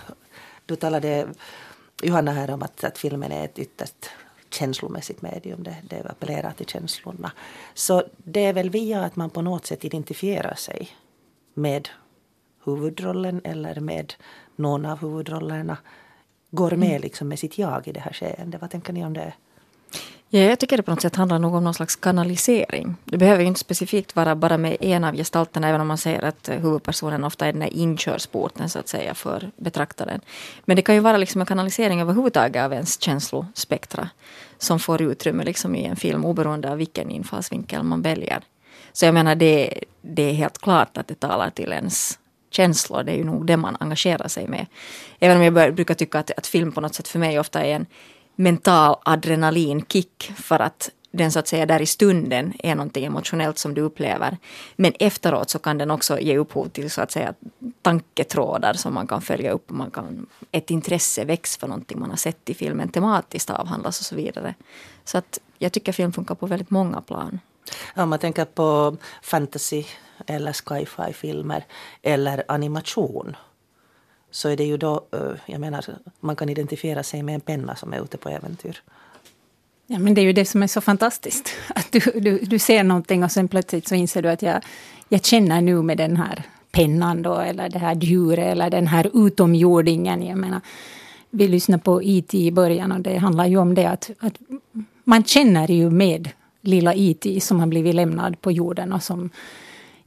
Du talade, Johanna, här om att, att filmen är ett ytterst känslomässigt medium, det, det appellerar till känslorna. Så det är väl via att man på något sätt identifierar sig med huvudrollen eller med någon av huvudrollerna. Går med mm. liksom med sitt jag i det här skeendet. Vad tänker ni om det? Ja, jag tycker det på något sätt handlar nog om någon slags kanalisering. Det behöver ju inte specifikt vara bara med en av gestalterna, även om man säger att eh, huvudpersonen ofta är den här inkörsporten så att säga för betraktaren. Men det kan ju vara liksom en kanalisering överhuvudtaget av ens känslospektra som får utrymme liksom i en film oberoende av vilken infallsvinkel man väljer. Så jag menar, det, det är helt klart att det talar till ens känslor. Det är ju nog det man engagerar sig med. Även om jag brukar tycka att, att film på något sätt för mig ofta är en mental adrenalinkick för att den så att säga där i stunden är någonting emotionellt som du upplever. Men efteråt så kan den också ge upphov till så att säga tanketrådar som man kan följa upp. Man kan, ett intresse väcks för någonting man har sett i filmen tematiskt avhandlas och så vidare. Så att jag tycker film funkar på väldigt många plan. Om man tänker på fantasy eller sci-fi filmer eller animation så är det ju då, eh, jag menar, man kan identifiera sig med en penna som är ute på äventyr. Ja, men det är ju det som är så fantastiskt. Att du, du, du ser någonting och sen plötsligt så inser du att jag, jag känner nu med den här pennan då, eller det här djuret, eller den här utomjordingen. Jag menar, vi lyssnade på IT i början och det handlar ju om det att, att man känner ju med lilla IT som har blivit lämnad på jorden och som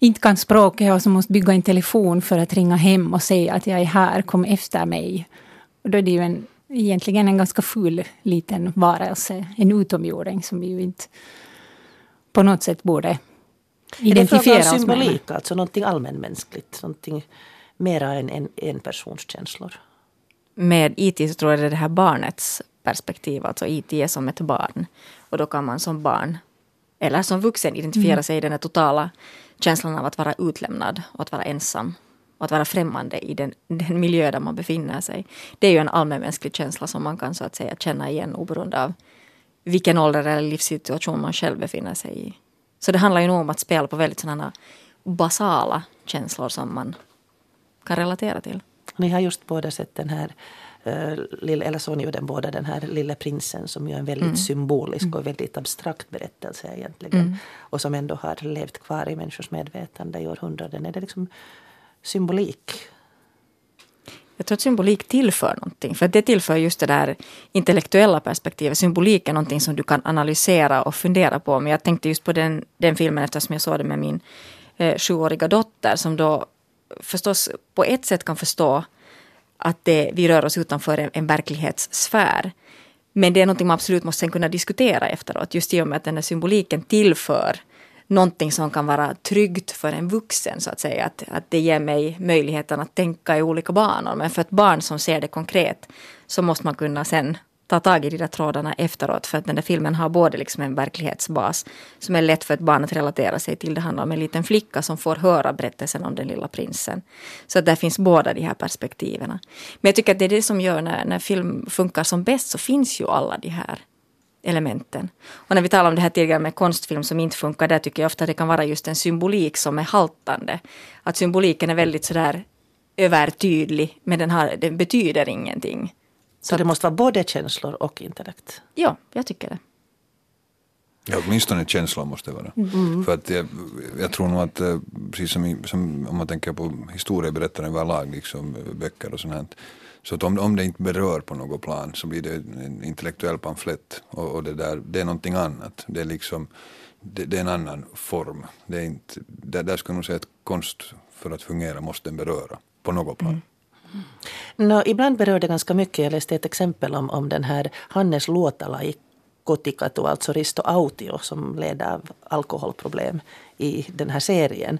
inte kan språket och som måste bygga en telefon för att ringa hem och säga att jag är här, kom efter mig. Och då är det ju en, egentligen en ganska ful liten varelse, en utomjording som vi ju inte på något sätt borde identifiera oss med. Är det symbolik, alltså någonting allmänmänskligt, någonting mera än en, en persons känslor? Med IT så tror jag det är det här barnets perspektiv, alltså IT är som ett barn. Och då kan man som barn eller som vuxen identifiera mm. sig i den totala känslan av att vara utlämnad och att vara ensam och att vara främmande i den, den miljö där man befinner sig. Det är ju en allmänmänsklig känsla som man kan så att säga känna igen oberoende av vilken ålder eller livssituation man själv befinner sig i. Så det handlar ju nog om att spela på väldigt sådana basala känslor som man kan relatera till. Ni har just båda sett den här Uh, eller Sonja den båda den här Lille prinsen som ju är en väldigt mm. symbolisk mm. och väldigt abstrakt berättelse egentligen. Mm. Och som ändå har levt kvar i människors medvetande i århundraden. Är det liksom symbolik? Jag tror att symbolik tillför någonting. För det tillför just det där intellektuella perspektivet. Symbolik är någonting som du kan analysera och fundera på. Men jag tänkte just på den, den filmen eftersom jag såg det med min eh, sjuåriga dotter som då förstås på ett sätt kan förstå att det, vi rör oss utanför en, en verklighetssfär. Men det är någonting man absolut måste kunna diskutera efteråt. Just i och med att den här symboliken tillför någonting som kan vara tryggt för en vuxen så att säga. Att, att det ger mig möjligheten att tänka i olika banor. Men för ett barn som ser det konkret så måste man kunna sen ta tag i de där trådarna efteråt. För att den där filmen har både liksom en verklighetsbas som är lätt för ett barn att relatera sig till. Det handlar om en liten flicka som får höra berättelsen om den lilla prinsen. Så att där finns båda de här perspektiven. Men jag tycker att det är det som gör när, när film funkar som bäst så finns ju alla de här elementen. Och när vi talar om det här tidigare med konstfilm som inte funkar, där tycker jag ofta att det kan vara just en symbolik som är haltande. Att symboliken är väldigt sådär övertydlig, men den, har, den betyder ingenting. Så det måste vara både känslor och intellekt? Ja, jag tycker det. Ja, åtminstone känslor måste det vara. Mm. För att jag, jag, tror nog att, eh, precis som, som om man tänker på historieberättare överlag, liksom böcker och sånt här, så att om, om det inte berör på något plan så blir det en intellektuell pamflett. Och, och det, där, det är någonting annat. Det är, liksom, det, det är en annan form. Det är inte, där, där skulle jag nog säga att konst för att fungera måste den beröra på något plan. Mm. No, ibland berör det ganska mycket. Jag läste ett exempel om, om den här Hannes Luotala i Kotikatu, alltså Risto Autio som led av alkoholproblem i den här serien.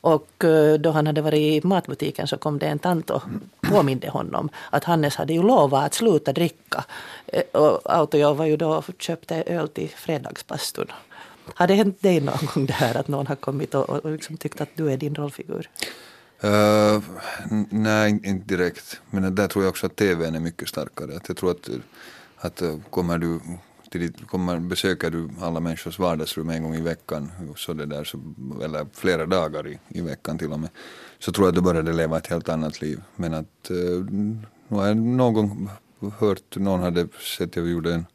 Och eh, då han hade varit i matbutiken så kom det en tant och påminde honom att Hannes hade ju lovat att sluta dricka. Eh, och Autio var ju då köpte öl till fredagspastun. Har det hänt dig någon gång det här att någon har kommit och, och liksom tyckt att du är din rollfigur? Uh, nej, inte direkt. Men där tror jag också att tvn är mycket starkare. Att jag tror att, att eh, kommer du till kommer, besöker du alla människors vardagsrum en gång i veckan, så det där, så, eller flera dagar i, i veckan till och med, så tror jag att du började leva ett helt annat liv. Men att uh, nu har jag någon gång hört, någon hade sett, jag gjorde en,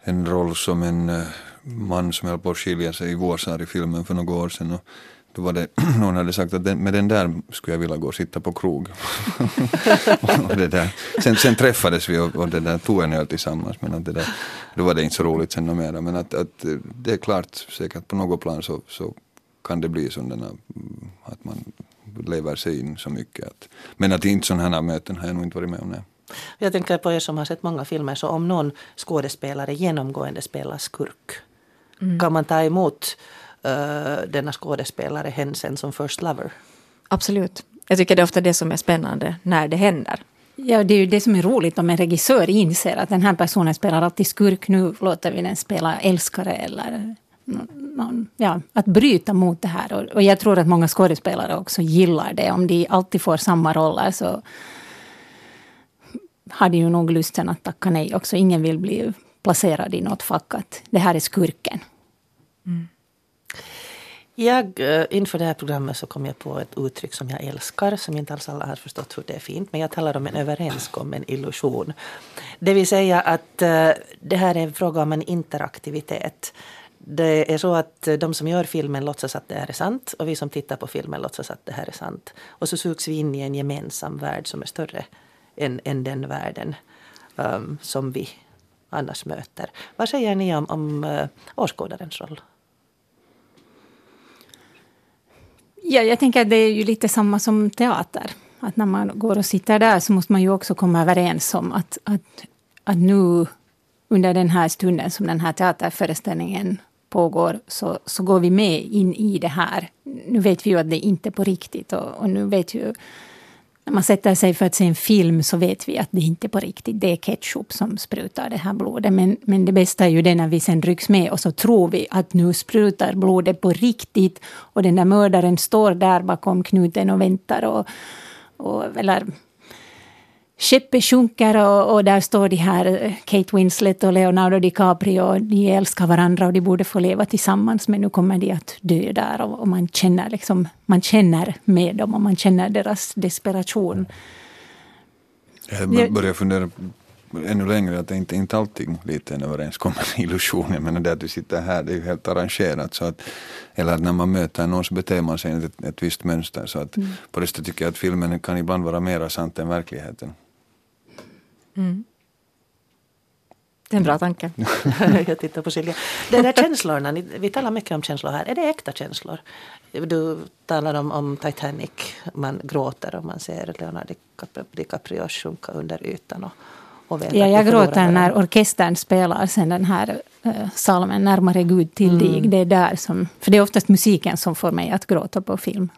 en roll som en uh, man som höll på att skilja sig i våsar i filmen för några år sedan. Och, då var det, någon hade sagt att den, med den där skulle jag vilja gå och sitta på krog. och det där. Sen, sen träffades vi och, och det där, tog en öl tillsammans. Men att det där, då var det inte så roligt sen mera. Men att, att det är klart, säkert på något plan så, så kan det bli sådana, att man lever sig in så mycket. Att, men att inte sådana här möten har jag nog inte varit med om. Nej. Jag tänker på er som har sett många filmer, så om någon skådespelare genomgående spelar skurk, mm. kan man ta emot uh, denna skådespelare hen sen som first lover. Absolut. Jag tycker det är ofta det som är spännande när det händer. Ja, det är ju det som är roligt om en regissör inser att den här personen spelar alltid skurk, nu låter vi den spela älskare eller någon, ja, att bryta mot det här. Och, och, jag tror att många skådespelare också gillar det. Om de alltid får samma roller så har de ju nog lusten att tacka nej också. Ingen vill bli placerad i något fack att det här är skurken. Jag, eh, inför det här programmet så kom jag på ett uttryck som jag älskar, som inte alls alla har förstått hur det är fint, men jag talar om en överenskommen illusion. Det vill säga att eh, det här är en fråga om en interaktivitet. Det är så att eh, de som gör filmen låtsas att det här är sant och vi som tittar på filmen låtsas att det här är sant. Och så sugs vi in i en gemensam värld som är större än, än den världen um, som vi annars möter. Vad säger ni om, om uh, åskådarens roll? Ja, jag tänker att det är ju lite samma som teater. Att när man går och sitter där så måste man ju också komma överens om att, att, att nu under den här stunden som den här teaterföreställningen pågår så, så går vi med in i det här. Nu vet vi ju att det inte är på riktigt och, och nu vet ju när man sätter sig för att se en film så vet vi att det inte är på riktigt. Det är ketchup som sprutar det här blodet. Men, men det bästa är ju det när vi sen rycks med och så tror vi att nu sprutar blodet på riktigt. Och den där mördaren står där bakom knuten och väntar. Och, och, eller skeppet sjunker och, och, där står de här eh, Kate Winslet och Leonardo DiCaprio. Och de älskar varandra och de borde få leva tillsammans men nu kommer de att dö där och, och man, känner liksom, man känner med dem och man känner deras desperation. Jag börjar fundera ännu längre att det inte, inte alltid lite en överenskommen illusion. Jag menar det att du sitter här, det är ju helt arrangerat. Så att, eller att när man möter någon så beter man sig enligt ett, ett visst mönster. Så att mm. på det sättet tycker jag att filmen kan ibland vara mer sant än verkligheten. Mm. Det är en bra tanke. jag tittar på Silja. De där känslorna, vi talar mycket om känslor här. Är det äkta känslor? Du talar om, om Titanic. Man gråter och man ser Leonardo DiCaprio sjunka under ytan. Och, och ja, jag gråter när orkestern spelar sen den här uh, salmen Närmare Gud till mm. dig. Det är där som, för det är oftast musiken som får mig att gråta på film.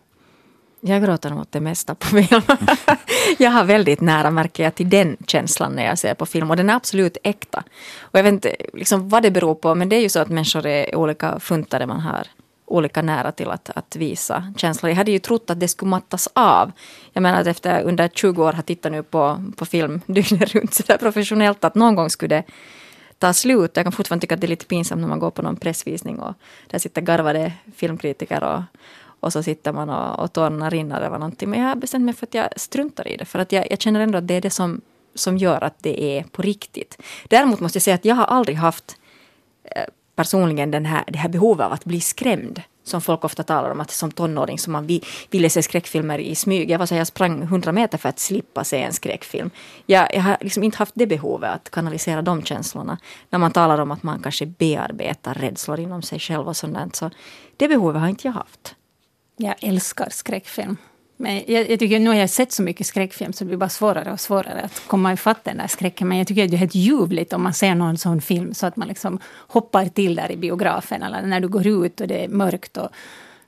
Jag gråter nog åt det mesta på film. jag har väldigt nära, märker jag, till den känslan när jag ser på film. Och den är absolut äkta. Och jag vet inte liksom, vad det beror på, men det är ju så att människor är olika funtade. Man har olika nära till att, att visa känslor. Jag hade ju trott att det skulle mattas av. Jag menar att efter under 20 år har tittat nu på, på film dygnet runt sådär professionellt att någon gång skulle det ta slut. Jag kan fortfarande tycka att det är lite pinsamt när man går på någon pressvisning och där sitter garvade filmkritiker och, och så sitter man och, och tårarna rinner över någonting. Men jag har bestämt mig för att jag struntar i det. För att jag, jag känner ändå att det är det som, som gör att det är på riktigt. Däremot måste jag säga att jag har aldrig haft eh, personligen den här, det här behovet av att bli skrämd. Som folk ofta talar om, att som tonåring som man ville se skräckfilmer i smyg. Jag var så jag sprang 100 meter för att slippa se en skräckfilm. Jag, jag har liksom inte haft det behovet att kanalisera de känslorna. När man talar om att man kanske bearbetar rädslor inom sig själv och sånt. Så det behovet har inte jag haft. Jag älskar skräckfilm. Men jag, jag, tycker nu har jag sett så mycket skräckfilm så det blir bara svårare och svårare att komma ifatt den där skräcken. Men jag tycker att det är helt ljuvligt om man ser någon sån film så att man liksom hoppar till där i biografen. Eller när du går ut och det är mörkt och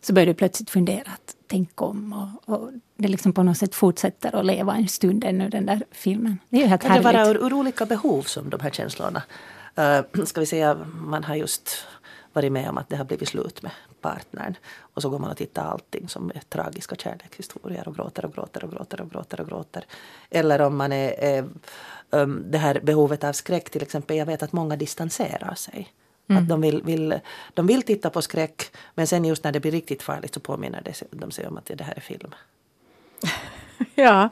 så börjar du plötsligt fundera att tänk om. Och, och det liksom på något sätt fortsätter att leva en stund ännu den där filmen. Det är ju helt kan härligt. det vara ur, ur olika behov som de här känslorna? Uh, ska vi säga, man har just varit med om att det har blivit slut med partnern. Och så går man och tittar allting som är tragiska kärlekshistorier och gråter och gråter och gråter och gråter och gråter. Eller om man är, är um, det här behovet av skräck till exempel. Jag vet att många distanserar sig. Mm. Att de vill, vill, de vill titta på skräck men sen just när det blir riktigt farligt så påminner de sig om att det här är film. ja.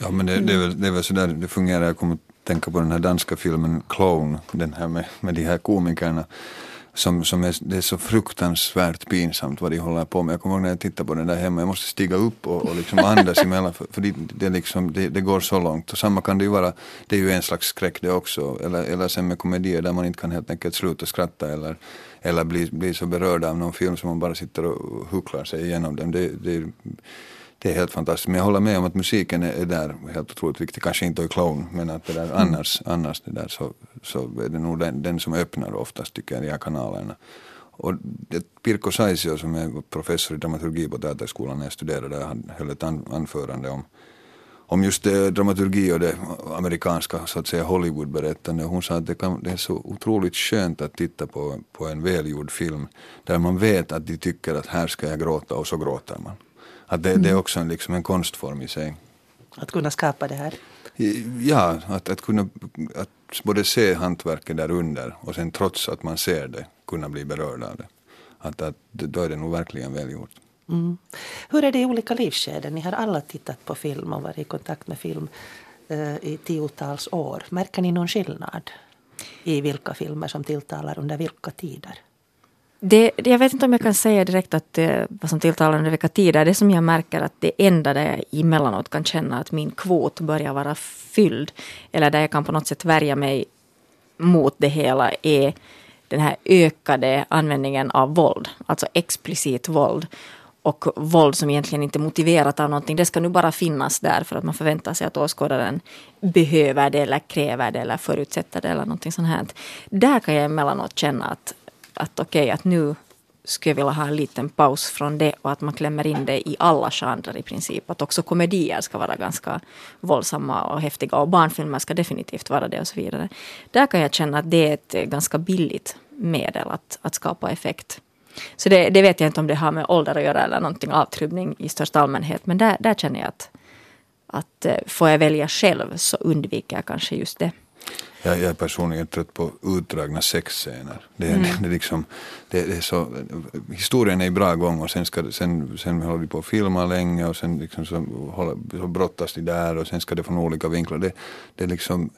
Ja men det, det, är väl, det är väl sådär det fungerar. Jag kommer att tänka på den här danska filmen Clown. Den här med, med de här komikerna som, som är, det är så fruktansvärt pinsamt vad de håller på med. Jag kommer ihåg när jag tittade på den där hemma, jag måste stiga upp och, och liksom andas emellan för, för det, det, liksom, det, det, går så långt. Och samma kan det ju vara, det är ju en slags skräck det också. Eller, eller sen med komedier där man inte kan helt enkelt sluta skratta eller, eller bli, bli så berörd av någon film som man bara sitter och hucklar sig igenom den. Det, det, det är helt fantastiskt. Men jag håller med om att musiken är, är där helt otroligt viktig. Kanske inte i Clown, men att det där, mm. annars, annars det där så, så är det nog den, den som öppnar oftast tycker jag de här kanalerna. Och det, Pirko Saisio som är professor i dramaturgi på Teaterskolan när jag studerade han höll ett an, anförande om, om just det, dramaturgi och det amerikanska så att säga Hollywood-berättande. Hon sa att det, kan, det är så otroligt skönt att titta på, på en välgjord film där man vet att de tycker att här ska jag gråta och så gråter man. Att det, mm. det är också en, liksom en konstform i sig. Att kunna skapa det här? Ja, att, att kunna att både se hantverket där under och sen trots att man ser det kunna bli berörd av det. Att, att då är det nog verkligen välgjort. Mm. Hur är det i olika livsskeden? Ni har alla tittat på film och varit i kontakt med film eh, i tiotals år. Märker ni någon skillnad i vilka filmer som tilltalar under vilka tider? Det, jag vet inte om jag kan säga direkt att vad som tilltalar under vilka tider. Det som jag märker att det enda där jag emellanåt kan känna att min kvot börjar vara fylld. Eller där jag kan på något sätt värja mig mot det hela är den här ökade användningen av våld. Alltså explicit våld. Och våld som egentligen inte är motiverat av någonting. Det ska nu bara finnas där för att man förväntar sig att åskådaren behöver det eller kräver det eller förutsätter det eller någonting sånt här. Där kan jag emellanåt känna att att okej, okay, att nu skulle jag vilja ha en liten paus från det och att man klämmer in det i alla genrer i princip. Att också komedier ska vara ganska våldsamma och häftiga och barnfilmer ska definitivt vara det och så vidare. Där kan jag känna att det är ett ganska billigt medel att, att skapa effekt. Så det, det, vet jag inte om det har med ålder att göra eller någonting avtrubbning i största allmänhet. Men där, där känner jag att, att eh, får jag välja själv så undviker jag kanske just det. Jag, jag är personligen trött på utdragna sexscener. Det, mm. det, det, liksom, det, det, är så, historien är i bra gång och sen, ska, sen, sen håller vi på att filma länge och sen liksom så, håller, så brottas de där och sen ska det från olika vinklar. Det, det, liksom,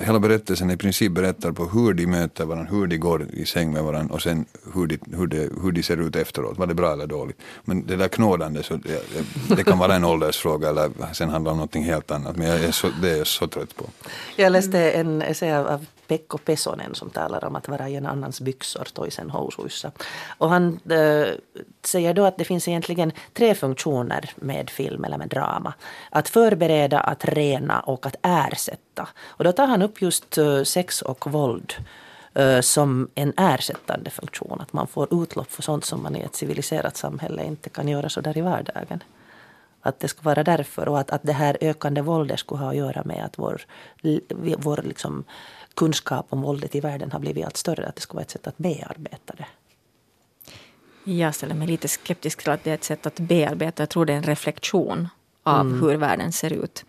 hela berättelsen i princip berättar på hur de möter varandra, hur de går i säng med varandra och sen hur de, hur de, hur de ser ut efteråt, var det bra eller dåligt. Men det där knådande, så det, det kan vara en åldersfråga eller sen handlar om något helt annat, men jag är så, det är jag så trött på. Jag läste en essä av Pekko Pesonen som talar om att vara i en annans byxor, toisen housuissa. Och han äh, säger då att det finns egentligen tre funktioner med film eller med drama. Att förbereda, att rena och att ersätta. Och då tar han upp just äh, sex och våld äh, som en ersättande funktion. Att man får utlopp för sånt som man i ett civiliserat samhälle inte kan göra så där i vardagen. Att det ska vara därför och att, att det här ökande våldet skulle ha att göra med att vår, vår liksom, kunskap om våldet i världen har blivit allt större. Att det ska vara ett sätt att bearbeta det. Jag ställer mig lite skeptisk till att det är ett sätt att bearbeta. Jag tror det är en reflektion av mm. hur världen ser ut.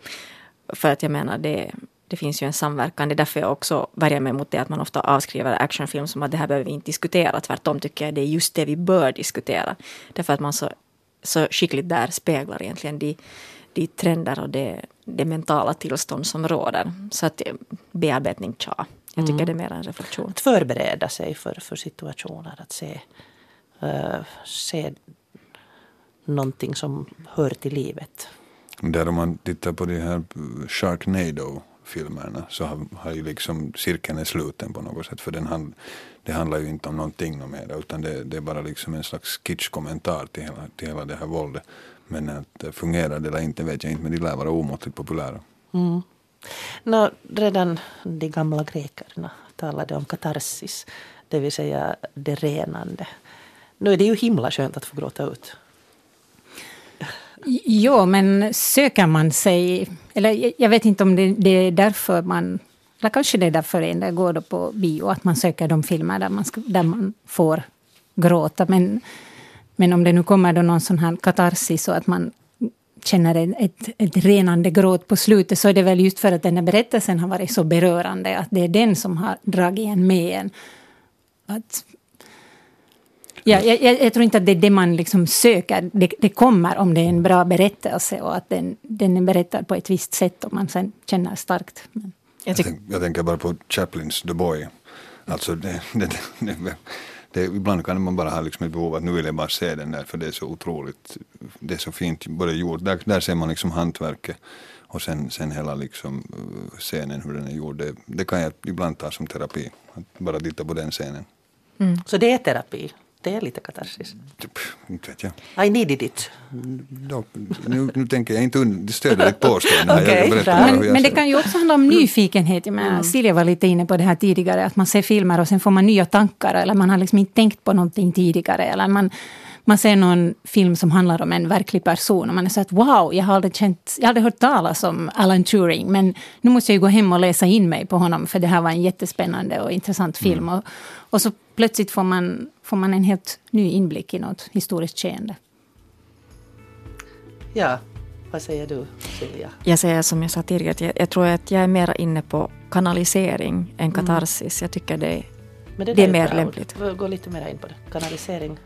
För att jag menar, det, det finns ju en samverkan. Det är därför jag också värjer mig mot det att man ofta avskriver actionfilm som att det här behöver vi inte diskutera. Tvärtom tycker jag det är just det vi bör diskutera. Därför att man så, så skickligt där speglar egentligen de, de trender och det, det mentala tillstånd som råder. Så att eh, bearbetning, tja. Jag tycker mm. det är mer en reflektion. Att förbereda sig för, för situationer, att se, uh, se någonting som hör till livet. Där om man tittar på de här Sharknado-filmerna så har, har ju liksom cirkeln är sluten på något sätt. För den hand, det handlar ju inte om någonting mer utan det, det är bara liksom en slags kitschkommentar till hela, till hela det här våldet. Men att det fungerar det eller inte vet jag inte, men de lär vara omåttligt populära. Mm. No, redan de gamla grekerna talade om katarsis, det vill säga det renande. Nu är det ju himla skönt att få gråta ut. Jo, men söker man sig... Eller jag vet inte om det, det är därför man... Eller kanske det är därför en del går på bio, att man söker de filmer där man, ska, där man får gråta. Men men om det nu kommer då någon sån här katarsis så att man känner ett, ett, renande gråt på slutet så är det väl just för att den här berättelsen har varit så berörande att det är den som har dragit en med en. Att, ja, jag, jag, tror inte att det är det man liksom söker. Det, det, kommer om det är en bra berättelse och att den, den är berättad på ett visst sätt och man sen känner starkt. Jag, jag, tänk, jag tänker bara på Chaplins The Boy. Alltså det, det, det, det, ibland kan man bara ha liksom ett behov att nu vill jag bara se den där för det är så otroligt, det är så fint både gjort. Där, där ser man liksom hantverket och sen, sen hela liksom eh, scenen hur den är gjord. Det, det kan jag ibland ta som terapi, att bara titta på den scenen. Mm. Så det är terapi? Det är lite katarsis? Typ, inte vet jag. I needed it. Då, nu, nu tänker jag inte stödja ditt påstående. okay, men, men det kan ju också handla om nyfikenhet. Jag menar, mm. Silja var lite inne på det här tidigare, att man ser filmer och sen får man nya tankar eller man har liksom inte tänkt på någonting tidigare. Eller man, man ser någon film som handlar om en verklig person och man är så att wow, jag har aldrig, känt, jag har aldrig hört talas om Alan Turing men nu måste jag gå hem och läsa in mig på honom för det här var en jättespännande och intressant film. Mm. Och, och så plötsligt får man, får man en helt ny inblick i något historiskt skeende. Ja, vad säger du Silja? Jag säger som jag sa tidigare, jag, jag tror att jag är mer inne på kanalisering än mm. katarsis. Mm. Jag tycker det, det, det är mer lämpligt. Gå lite mer in på det. Kanalisering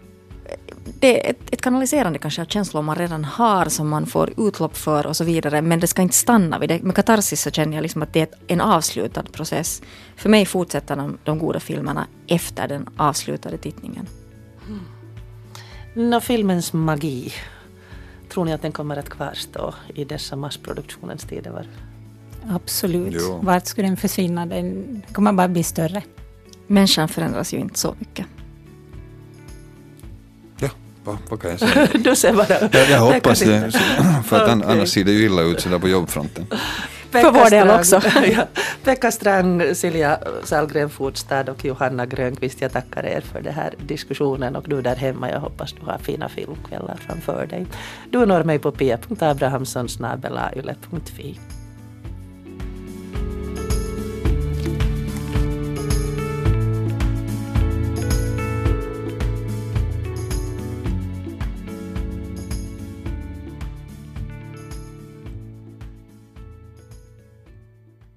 det är ett, ett kanaliserande kanske av känslor man redan har som man får utlopp för och så vidare. Men det ska inte stanna vid det. Med katarsis så känner jag liksom att det är en avslutad process. För mig fortsätter de, de goda filmerna efter den avslutade tittningen. Mm. Nå, filmens magi. Tror ni att den kommer att kvarstå i dessa massproduktionens tidevarv? Absolut. Jo. Vart skulle den försvinna? Den kommer bara bli större. Människan förändras ju inte så mycket vad, vad kan jag säga? du ser bara... Jag, jag hoppas det, för att okay. annars ser det ju illa ut sådär på jobbfronten. För vår del också. ja. Pekka Strand, Silja Salgren Fotstad och Johanna Grönqvist, jag tackar er för den här diskussionen och du där hemma, jag hoppas du har fina filmkvällar framför dig. Du når mig på pia.abrahamssonsnabelayle.fi.